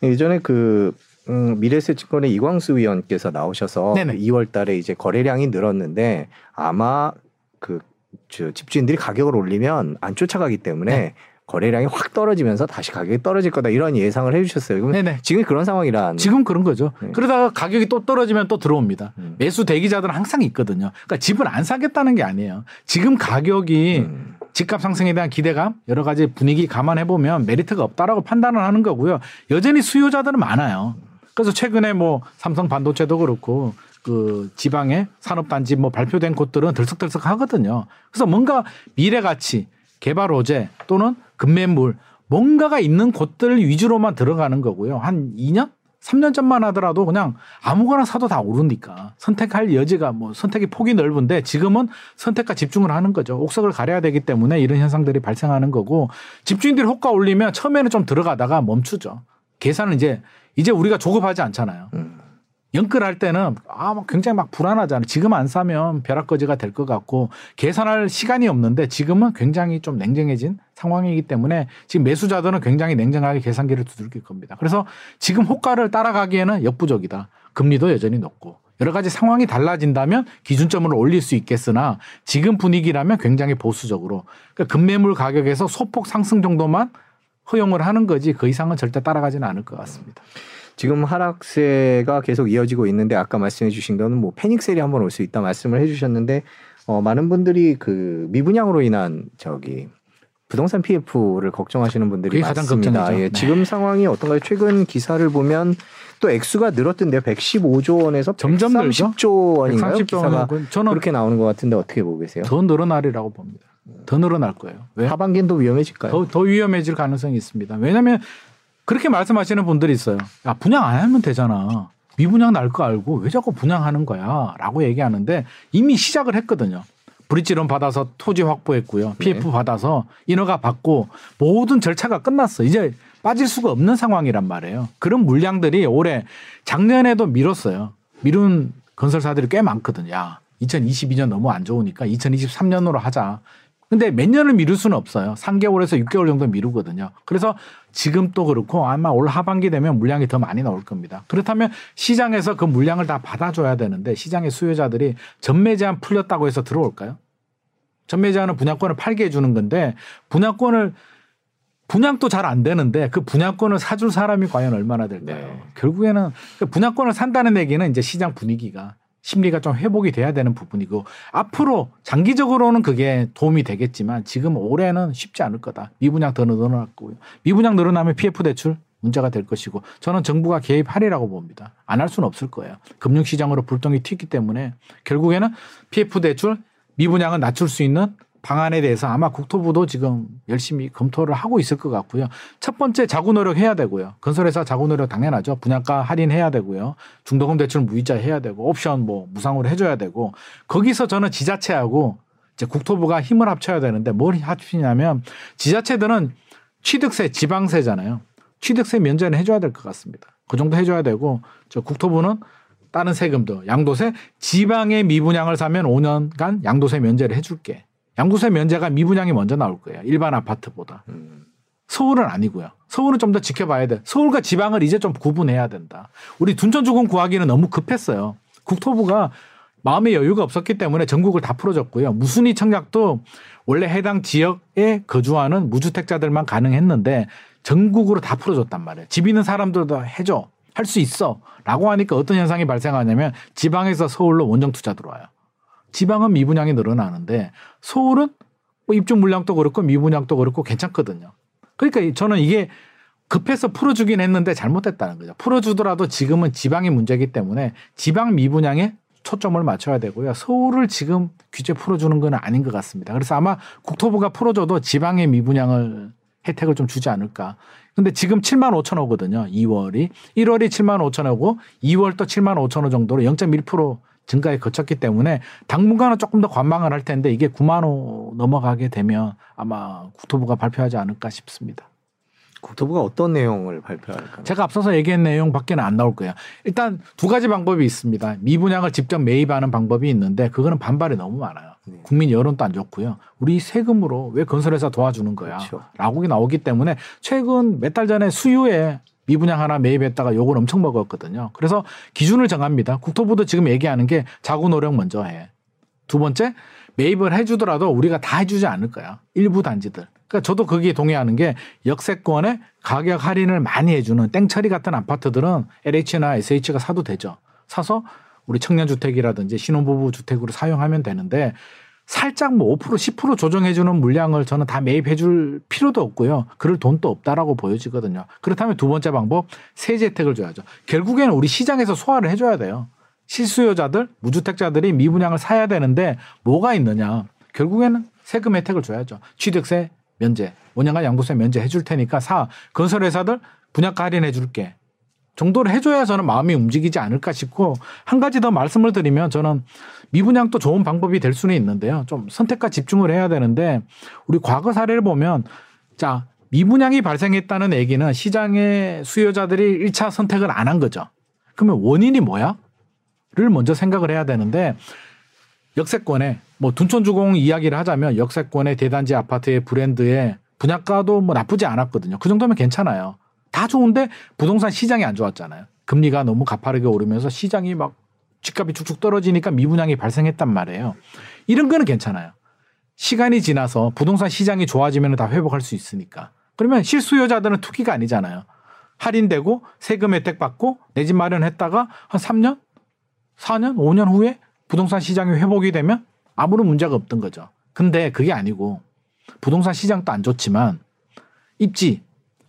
예전에 그 음, 미래세증권의 이광수 위원께서 나오셔서 네네. 2월 달에 이제 거래량이 늘었는데 아마 그 집주인들이 가격을 올리면 안 쫓아가기 때문에 네. 거래량이 확 떨어지면서 다시 가격이 떨어질 거다 이런 예상을 해주셨어요. 그럼 네네. 지금 그런 상황이라
지금 그런 거죠. 네. 그러다가 가격이 또 떨어지면 또 들어옵니다. 음. 매수 대기자들은 항상 있거든요. 그러니까 집을 안 사겠다는 게 아니에요. 지금 가격이 음. 집값 상승에 대한 기대감 여러 가지 분위기 감안해 보면 메리트가 없다라고 판단을 하는 거고요. 여전히 수요자들은 많아요. 그래서 최근에 뭐 삼성 반도체도 그렇고 그 지방의 산업단지 뭐 발표된 곳들은 들썩들썩 하거든요. 그래서 뭔가 미래 가치 개발 호재 또는 금매물 뭔가가 있는 곳들 위주로만 들어가는 거고요. 한 2년? 3년 전만 하더라도 그냥 아무거나 사도 다 오르니까 선택할 여지가 뭐 선택의 폭이 넓은데 지금은 선택과 집중을 하는 거죠. 옥석을 가려야 되기 때문에 이런 현상들이 발생하는 거고 집주인들이 호가 올리면 처음에는 좀 들어가다가 멈추죠. 계산은 이제 이제 우리가 조급하지 않잖아요. 음. 연끌할 때는 아, 막 굉장히 막 불안하잖아요. 지금 안 사면 벼락거지가 될 것 같고 계산할 시간이 없는데 지금은 굉장히 좀 냉정해진 상황이기 때문에 지금 매수자들은 굉장히 냉정하게 계산기를 두들길 겁니다. 그래서 지금 호가를 따라가기에는 역부족이다. 금리도 여전히 높고 여러 가지 상황이 달라진다면 기준점을 올릴 수 있겠으나 지금 분위기라면 굉장히 보수적으로 그러니까 금매물 가격에서 소폭 상승 정도만 허용을 하는 거지 그 이상은 절대 따라가지는 않을 것 같습니다.
지금 하락세가 계속 이어지고 있는데 아까 말씀해 주신 거는 뭐 패닉셀이 한번 올 수 있다 말씀을 해 주셨는데 어 많은 분들이 그 미분양으로 인한 저기 부동산 PF를 걱정하시는 분들이 많습니다. 예, 네. 지금 상황이 어떤가요? 최근 기사를 보면 또 액수가 늘었던데요. 115조 원에서 점점 130조 원인가요? 130조 기사가 저는 그렇게 나오는 것 같은데 어떻게 보고 계세요?
더 늘어나리라고 봅니다. 더 늘어날 거예요.
왜? 하반기는 더 위험해질까요?
더, 더 위험해질 가능성이 있습니다. 왜냐하면 그렇게 말씀하시는 분들이 있어요. 야, 분양 안 하면 되잖아. 미분양 날 거 알고 왜 자꾸 분양하는 거야? 라고 얘기하는데 이미 시작을 했거든요. 브릿지론 받아서 토지 확보했고요. PF 네. 받아서 인허가 받고 모든 절차가 끝났어. 이제 빠질 수가 없는 상황이란 말이에요. 그런 물량들이 올해 작년에도 미뤘어요. 미룬 건설사들이 꽤 많거든요. 야, 2022년 너무 안 좋으니까 2023년으로 하자. 근데 몇 년을 미룰 수는 없어요. 3개월에서 6개월 정도 미루거든요. 그래서 지금 또 그렇고 아마 올 하반기 되면 물량이 더 많이 나올 겁니다. 그렇다면 시장에서 그 물량을 다 받아줘야 되는데 시장의 수요자들이 전매 제한 풀렸다고 해서 들어올까요? 전매 제한은 분양권을 팔게 해주는 건데 분양권을 분양도 잘 안 되는데 그 분양권을 사줄 사람이 과연 얼마나 될까요? 네. 결국에는 그 분양권을 산다는 얘기는 이제 시장 분위기가 심리가 좀 회복이 돼야 되는 부분이고 앞으로 장기적으로는 그게 도움이 되겠지만 지금 올해는 쉽지 않을 거다. 미분양 더 늘어났고요. 미분양 늘어나면 PF 대출 문제가 될 것이고 저는 정부가 개입하리라고 봅니다. 안 할 수는 없을 거예요. 금융시장으로 불똥이 튀기 때문에 결국에는 PF 대출 미분양을 낮출 수 있는 방안에 대해서 아마 국토부도 지금 열심히 검토를 하고 있을 것 같고요. 첫 번째 자구 노력 해야 되고요. 건설회사 자구 노력 당연하죠. 분양가 할인해야 되고요. 중도금 대출 무이자 해야 되고 옵션 뭐 무상으로 해줘야 되고 거기서 저는 지자체하고 이제 국토부가 힘을 합쳐야 되는데 뭘 합치냐면 지자체들은 취득세 지방세잖아요. 취득세 면제는 해줘야 될 것 같습니다. 그 정도 해줘야 되고 저 국토부는 다른 세금도 양도세 지방의 미분양을 사면 5년간 양도세 면제를 해줄게. 양도세 면제가 미분양이 먼저 나올 거예요. 일반 아파트보다. 음. 서울은 아니고요. 서울은 좀 더 지켜봐야 돼. 서울과 지방을 이제 좀 구분해야 된다. 우리 둔촌주공 구하기는 너무 급했어요. 국토부가 마음의 여유가 없었기 때문에 전국을 다 풀어줬고요. 무순위 청약도 원래 해당 지역에 거주하는 무주택자들만 가능했는데 전국으로 다 풀어줬단 말이에요. 집 있는 사람들도 해줘. 할 수 있어. 라고 하니까 어떤 현상이 발생하냐면 지방에서 서울로 원정 투자 들어와요. 지방은 미분양이 늘어나는데 서울은 뭐 입주 물량도 그렇고 미분양도 그렇고 괜찮거든요. 그러니까 저는 이게 급해서 풀어주긴 했는데 잘못됐다는 거죠. 풀어주더라도 지금은 지방의 문제이기 때문에 지방 미분양에 초점을 맞춰야 되고요. 서울을 지금 규제 풀어주는 건 아닌 것 같습니다. 그래서 아마 국토부가 풀어줘도 지방의 미분양을 혜택을 좀 주지 않을까. 근데 지금 7만 5천 호거든요. 2월이. 1월이 7만 5천 호고 2월 또 7만 5천 호 정도로 0.1% 증가에 거쳤기 때문에 당분간은 조금 더 관망을 할 텐데 이게 9만 호 넘어가게 되면 아마 국토부가 발표하지 않을까 싶습니다.
국토부가 어떤 내용을 발표할까요?
제가 앞서서 얘기한 내용밖에는 안 나올 거예요. 일단 두 가지 방법이 있습니다. 미분양을 직접 매입하는 방법이 있는데 그거는 반발이 너무 많아요. 네. 국민 여론도 안 좋고요. 우리 세금으로 왜 건설회사 도와주는 거야? 그렇죠. 라고 나오기 때문에 최근 몇 달 전에 수유에 미분양 하나 매입했다가 욕을 엄청 먹었거든요. 그래서 기준을 정합니다. 국토부도 지금 얘기하는 게 자구 노력 먼저 해. 두 번째, 매입을 해주더라도 우리가 다 해주지 않을 거야. 일부 단지들. 그러니까 저도 거기에 동의하는 게 역세권에 가격 할인을 많이 해주는 땡처리 같은 아파트들은 LH나 SH가 사도 되죠. 사서 우리 청년주택이라든지 신혼부부 주택으로 사용하면 되는데 살짝 뭐 5% 10% 조정해주는 물량을 저는 다 매입해줄 필요도 없고요. 그럴 돈도 없다라고 보여지거든요. 그렇다면 두 번째 방법 세제 혜택을 줘야죠. 결국에는 우리 시장에서 소화를 해줘야 돼요. 실수요자들, 무주택자들이 미분양을 사야 되는데 뭐가 있느냐. 결국에는 세금 혜택을 줘야죠. 취득세 면제, 5년간 양도세 면제 해줄 테니까 사. 건설회사들 분양가 할인해 줄게. 정도를 해줘야 저는 마음이 움직이지 않을까 싶고 한 가지 더 말씀을 드리면 저는 미분양도 좋은 방법이 될 수는 있는데요. 좀 선택과 집중을 해야 되는데 우리 과거 사례를 보면 자 미분양이 발생했다는 얘기는 시장의 수요자들이 1차 선택을 안 한 거죠. 그러면 원인이 뭐야? 를 먼저 생각을 해야 되는데 역세권에 뭐 둔촌주공 이야기를 하자면 역세권의 대단지 아파트의 브랜드의 분양가도 뭐 나쁘지 않았거든요. 그 정도면 괜찮아요. 다 좋은데 부동산 시장이 안 좋았잖아요. 금리가 너무 가파르게 오르면서 시장이 막 집값이 쭉쭉 떨어지니까 미분양이 발생했단 말이에요. 이런 거는 괜찮아요. 시간이 지나서 부동산 시장이 좋아지면 다 회복할 수 있으니까. 그러면 실수요자들은 투기가 아니잖아요. 할인되고 세금 혜택 받고 내 집 마련했다가 한 3년, 4년, 5년 후에 부동산 시장이 회복이 되면 아무런 문제가 없던 거죠. 근데 그게 아니고 부동산 시장도 안 좋지만 입지,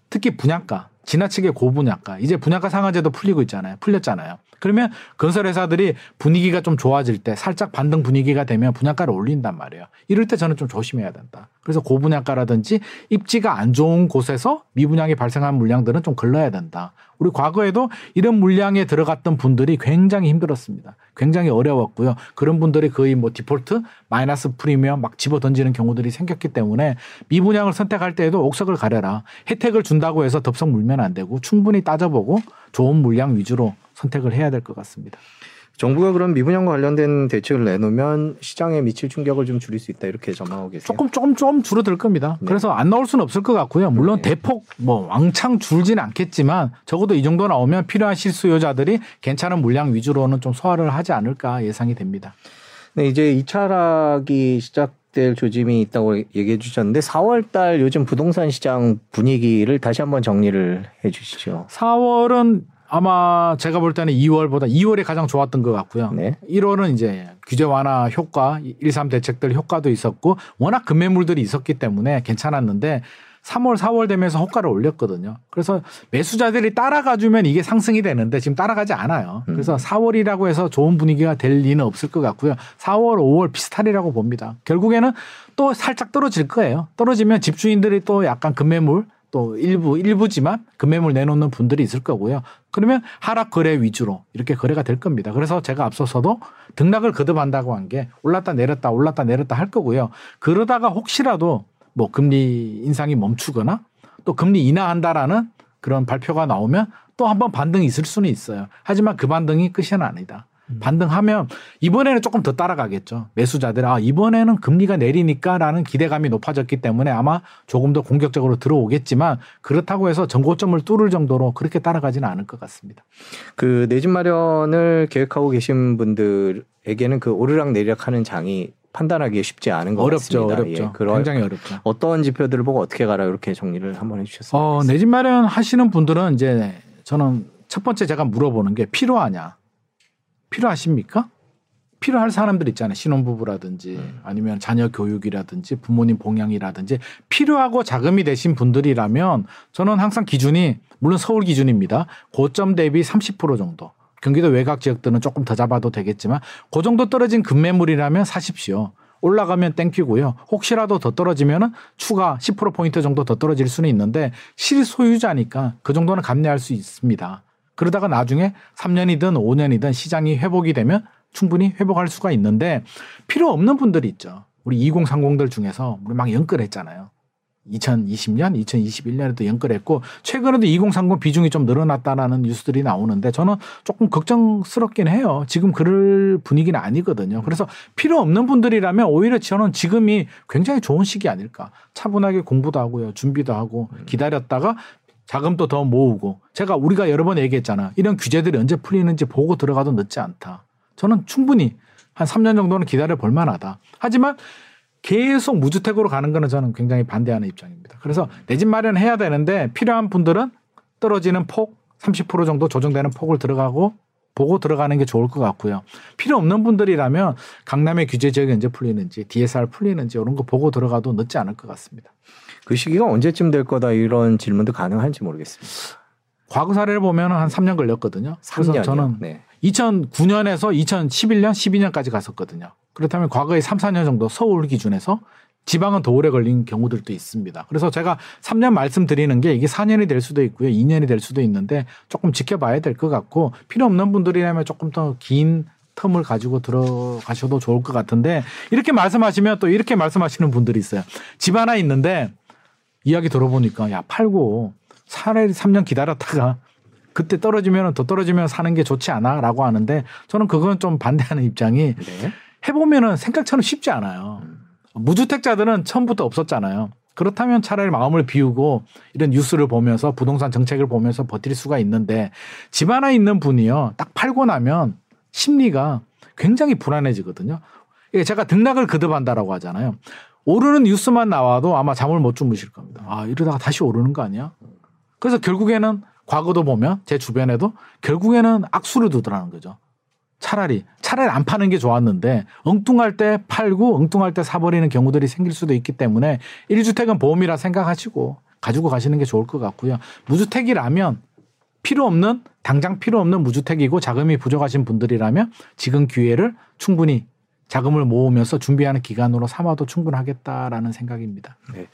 특히 분양가, 지나치게 고분양가, 이제 분양가 상한제도 풀리고 있잖아요. 풀렸잖아요. 그러면 건설회사들이 분위기가 좀 좋아질 때 살짝 반등 분위기가 되면 분양가를 올린단 말이에요. 이럴 때 저는 좀 조심해야 된다. 그래서 고분양가라든지 입지가 안 좋은 곳에서 미분양이 발생한 물량들은 좀 걸러야 된다. 우리 과거에도 이런 물량에 들어갔던 분들이 굉장히 힘들었습니다. 굉장히 어려웠고요. 그런 분들이 거의 뭐 디폴트, 마이너스 프리미엄 막 집어 던지는 경우들이 생겼기 때문에 미분양을 선택할 때에도 옥석을 가려라. 혜택을 준다고 해서 덥석 물면 안 되고 충분히 따져보고 좋은 물량 위주로 선택을 해야 될 것 같습니다.
정부가 그런 미분양과 관련된 대책을 내놓으면 시장에 미칠 충격을 좀 줄일 수 있다 이렇게 전망하고 계세요.
조금 조금 좀 줄어들 겁니다. 네. 그래서 안 나올 수는 없을 것 같고요. 물론 네. 대폭 뭐 왕창 줄지는 않겠지만 적어도 이 정도 나오면 필요한 실수요자들이 괜찮은 물량 위주로는 좀 소화를 하지 않을까 예상이 됩니다.
네, 이제 이차락이 시작될 조짐이 있다고 얘기해 주셨는데 4월 달 요즘 부동산 시장 분위기를 다시 한번 정리를 해 주시죠.
4월은 아마 제가 볼 때는 2월보다 2월이 가장 좋았던 것 같고요. 네. 1월은 이제 규제 완화 효과, 1, 3 대책들 효과도 있었고 워낙 급매물들이 있었기 때문에 괜찮았는데 3월, 4월 되면서 호가를 올렸거든요. 그래서 매수자들이 따라가 주면 이게 상승이 되는데 지금 따라가지 않아요. 그래서 음. 4월이라고 해서 좋은 분위기가 될 리는 없을 것 같고요. 4월, 5월 비슷하리라고 봅니다. 결국에는 또 살짝 떨어질 거예요. 떨어지면 집주인들이 또 약간 급매물 또 일부 일부지만 금매물 내놓는 분들이 있을 거고요. 그러면 하락 거래 위주로 이렇게 거래가 될 겁니다. 그래서 제가 앞서서도 등락을 거듭한다고 한 게 올랐다 내렸다 올랐다 내렸다 할 거고요. 그러다가 혹시라도 뭐 금리 인상이 멈추거나 또 금리 인하한다라는 그런 발표가 나오면 또 한 번 반등이 있을 수는 있어요. 하지만 그 반등이 끝이 아니다. 음. 반등하면 이번에는 조금 더 따라가겠죠. 매수자들 아 이번에는 금리가 내리니까라는 기대감이 높아졌기 때문에 아마 조금 더 공격적으로 들어오겠지만 그렇다고 해서 전고점을 뚫을 정도로 그렇게 따라가지는 않을 것 같습니다.
그 내 집 마련을 계획하고 계신 분들에게는 그 오르락 내리락 하는 장이 판단하기 쉽지 않은 것
어렵죠,
같습니다.
어렵죠. 예, 굉장히 어렵죠.
어떤 지표들을 보고 어떻게 가라 이렇게 정리를 한번 해주셨습니다.
어, 내 집 마련 하시는 분들은 이제 저는 첫 번째 제가 물어보는 게 필요하냐. 필요하십니까? 필요할 사람들 있잖아요. 신혼부부라든지 음. 아니면 자녀 교육이라든지 부모님 봉양이라든지 필요하고 자금이 되신 분들이라면 저는 항상 기준이 물론 서울 기준입니다. 고점 대비 30% 정도. 경기도 외곽 지역들은 조금 더 잡아도 되겠지만 그 정도 떨어진 급매물이라면 사십시오. 올라가면 땡큐고요. 혹시라도 더 떨어지면은 추가 10% 포인트 정도 더 떨어질 수는 있는데 실소유자니까 그 정도는 감내할 수 있습니다. 그러다가 나중에 3년이든 5년이든 시장이 회복이 되면 충분히 회복할 수가 있는데 필요 없는 분들이 있죠. 우리 2030들 중에서 우리 막 연끌했잖아요. 2020년, 2021년에도 연끌했고 최근에도 2030 비중이 좀 늘어났다라는 뉴스들이 나오는데 저는 조금 걱정스럽긴 해요. 지금 그럴 분위기는 아니거든요. 그래서 필요 없는 분들이라면 오히려 저는 지금이 굉장히 좋은 시기 아닐까. 차분하게 공부도 하고요. 준비도 하고 기다렸다가 자금도 더 모으고 제가 우리가 여러 번 얘기했잖아. 이런 규제들이 언제 풀리는지 보고 들어가도 늦지 않다. 저는 충분히 한 3년 정도는 기다려 볼 만하다. 하지만 계속 무주택으로 가는 거는 저는 굉장히 반대하는 입장입니다. 그래서 내 집 마련해야 되는데 필요한 분들은 떨어지는 폭 30% 정도 조정되는 폭을 들어가고 보고 들어가는 게 좋을 것 같고요. 필요 없는 분들이라면 강남의 규제 지역이 언제 풀리는지 DSR 풀리는지 이런 거 보고 들어가도 늦지 않을 것 같습니다.
그 시기가 언제쯤 될 거다 이런 질문도 가능한지 모르겠습니다.
과거 사례를 보면 한 3년 걸렸거든요. 3년이요? 그래서 저는 네. 2009년에서 2011년, 12년까지 갔었거든요. 그렇다면 과거에 3, 4년 정도 서울 기준에서 지방은 더 오래 걸린 경우들도 있습니다. 그래서 제가 3년 말씀드리는 게 이게 4년이 될 수도 있고요. 2년이 될 수도 있는데 조금 지켜봐야 될 것 같고 필요 없는 분들이라면 조금 더 긴 텀을 가지고 들어가셔도 좋을 것 같은데 이렇게 말씀하시면 또 이렇게 말씀하시는 분들이 있어요. 집 하나 있는데 이야기 들어보니까 야 팔고 차라리 3년 기다렸다가 그때 떨어지면 더 떨어지면 사는 게 좋지 않아라고 하는데 저는 그건 좀 반대하는 입장이 네. 해보면은 생각처럼 쉽지 않아요. 무주택자들은 처음부터 없었잖아요. 그렇다면 차라리 마음을 비우고 이런 뉴스를 보면서 부동산 정책을 보면서 버틸 수가 있는데 집 하나 있는 분이요. 딱 팔고 나면 심리가 굉장히 불안해지거든요. 제가 등락을 거듭한다라고 하잖아요. 오르는 뉴스만 나와도 아마 잠을 못 주무실 겁니다. 아, 이러다가 다시 오르는 거 아니야? 그래서 결국에는 과거도 보면 제 주변에도 결국에는 악수를 두더라는 거죠. 차라리 차라리 안 파는 게 좋았는데 엉뚱할 때 팔고 엉뚱할 때 사버리는 경우들이 생길 수도 있기 때문에 1주택은 보험이라 생각하시고 가지고 가시는 게 좋을 것 같고요. 무주택이라면 필요 없는 당장 필요 없는 무주택이고 자금이 부족하신 분들이라면 지금 기회를 충분히 자금을 모으면서 준비하는 기간으로 삼아도 충분하겠다라는 생각입니다. 네.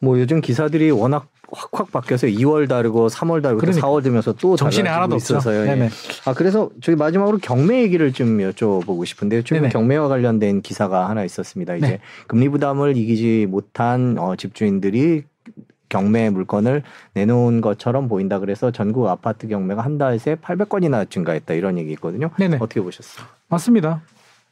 뭐 요즘 기사들이 워낙 확확 바뀌어서 2월 다르고 3월 다르고 그러니까. 4월 되면서 또
정신이 하나도 있어서요. 예.
아 그래서 저희 마지막으로 경매 얘기를 좀 여쭤보고 싶은데요. 지금 네네. 경매와 관련된 기사가 하나 있었습니다. 이제 네. 금리 부담을 이기지 못한 어, 집주인들이 경매 물건을 내놓은 것처럼 보인다 그래서 전국 아파트 경매가 한 달에 800건이나 증가했다 이런 얘기 있거든요. 네네. 어떻게 보셨어요?
맞습니다.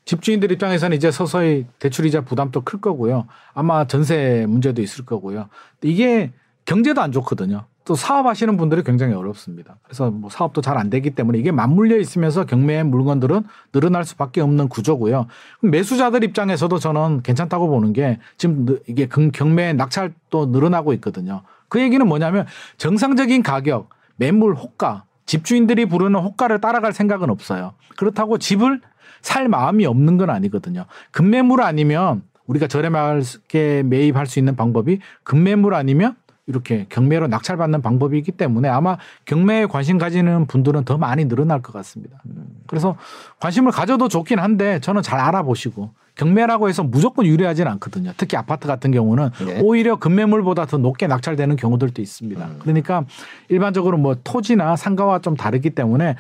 집주인들 입장에서는 이제 서서히 대출이자 부담도 클 거고요. 아마 전세 문제도 있을 거고요. 이게 경제도 안 좋거든요. 또 사업하시는 분들이 굉장히 어렵습니다. 그래서 뭐 사업도 잘 안 되기 때문에 이게 맞물려 있으면서 경매 물건들은 늘어날 수밖에 없는 구조고요. 매수자들 입장에서도 저는 괜찮다고 보는 게 지금 이게 경매 낙찰도 늘어나고 있거든요. 그 얘기는 뭐냐면 정상적인 가격, 매물 호가, 집주인들이 부르는 호가를 따라갈 생각은 없어요. 그렇다고 집을 살 마음이 없는 건 아니거든요. 급매물 아니면 우리가 저렴하게 매입할 수 있는 방법이 급매물 아니면 이렇게 경매로 낙찰받는 방법이기 때문에 아마 경매에 관심 가지는 분들은 더 많이 늘어날 것 같습니다. 그래서 관심을 가져도 좋긴 한데 저는 잘 알아보시고 경매라고 해서 무조건 유리하지는 않거든요. 특히 아파트 같은 경우는 네. 오히려 급매물보다 더 높게 낙찰되는 경우들도 있습니다. 음. 그러니까 일반적으로 뭐 토지나 상가와 좀 다르기 때문에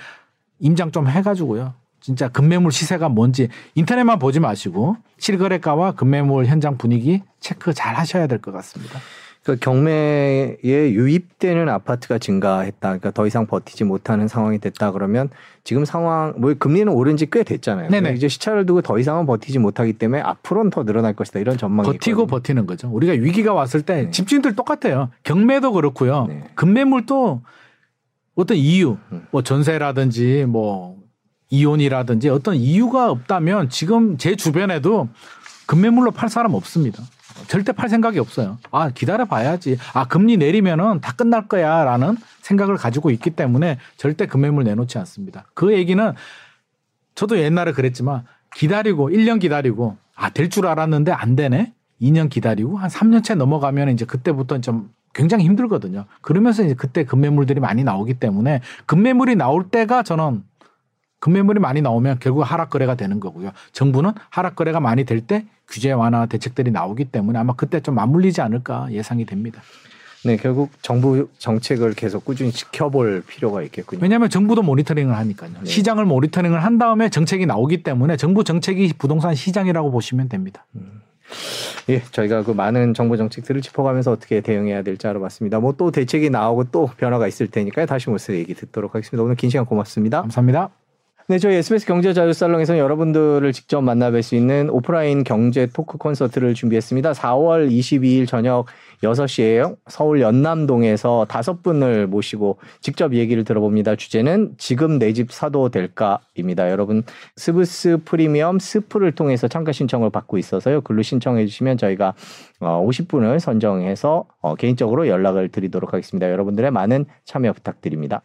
임장 좀 해가지고요. 진짜 급매물 시세가 뭔지 인터넷만 보지 마시고 실거래가와 급매물 현장 분위기 체크 잘 하셔야 될 것 같습니다.
그 경매에 유입되는 아파트가 증가했다. 그러니까 더 이상 버티지 못하는 상황이 됐다 그러면 지금 상황 뭐 금리는 오른 지 꽤 됐잖아요. 네네. 이제 시차를 두고 더 이상은 버티지 못하기 때문에 앞으로는 더 늘어날 것이다. 이런 전망이
버티고 있거든요. 버티는 거죠. 우리가 위기가 왔을 때 네. 집주인들 똑같아요. 경매도 그렇고요. 네. 급매물도 어떤 이유, 음. 뭐 전세라든지 뭐 이혼이라든지 어떤 이유가 없다면 지금 제 주변에도 급매물로 팔 사람 없습니다. 절대 팔 생각이 없어요. 아, 기다려 봐야지. 아, 금리 내리면은 다 끝날 거야. 라는 생각을 가지고 있기 때문에 절대 금매물 내놓지 않습니다. 그 얘기는 저도 옛날에 그랬지만 기다리고 1년 기다리고 아, 될 줄 알았는데 안 되네? 2년 기다리고 한 3년째 넘어가면 이제 그때부터 좀 굉장히 힘들거든요. 그러면서 이제 그때 금매물들이 많이 나오기 때문에 금매물이 나올 때가 저는 금매물이 많이 나오면 결국 하락 거래가 되는 거고요. 정부는 하락 거래가 많이 될 때 규제 완화 대책들이 나오기 때문에 아마 그때 좀 맞물리지 않을까 예상이 됩니다.
네, 결국 정부 정책을 계속 꾸준히 지켜볼 필요가 있겠군요.
왜냐하면 정부도 모니터링을 하니까요. 네. 시장을 모니터링을 한 다음에 정책이 나오기 때문에 정부 정책이 부동산 시장이라고 보시면 됩니다. 음.
예, 저희가 그 많은 정부 정책들을 짚어가면서 어떻게 대응해야 될지 알아봤습니다. 뭐 또 대책이 나오고 또 변화가 있을 테니까 다시 모습 얘기 듣도록 하겠습니다. 오늘 긴 시간 고맙습니다.
감사합니다.
네, 저희 SBS 경제 자유 살롱에서 여러분들을 직접 만나뵐 수 있는 오프라인 경제 토크 콘서트를 준비했습니다. 4월 22일 저녁 6시에요. 서울 연남동에서 다섯 분을 모시고 직접 얘기를 들어봅니다. 주제는 지금 내 집 사도 될까입니다. 여러분 스브스 프리미엄 스프를 통해서 참가 신청을 받고 있어서요. 글로 신청해 주시면 저희가 50분을 어, 선정해서 어, 개인적으로 연락을 드리도록 하겠습니다. 여러분들의 많은 참여 부탁드립니다.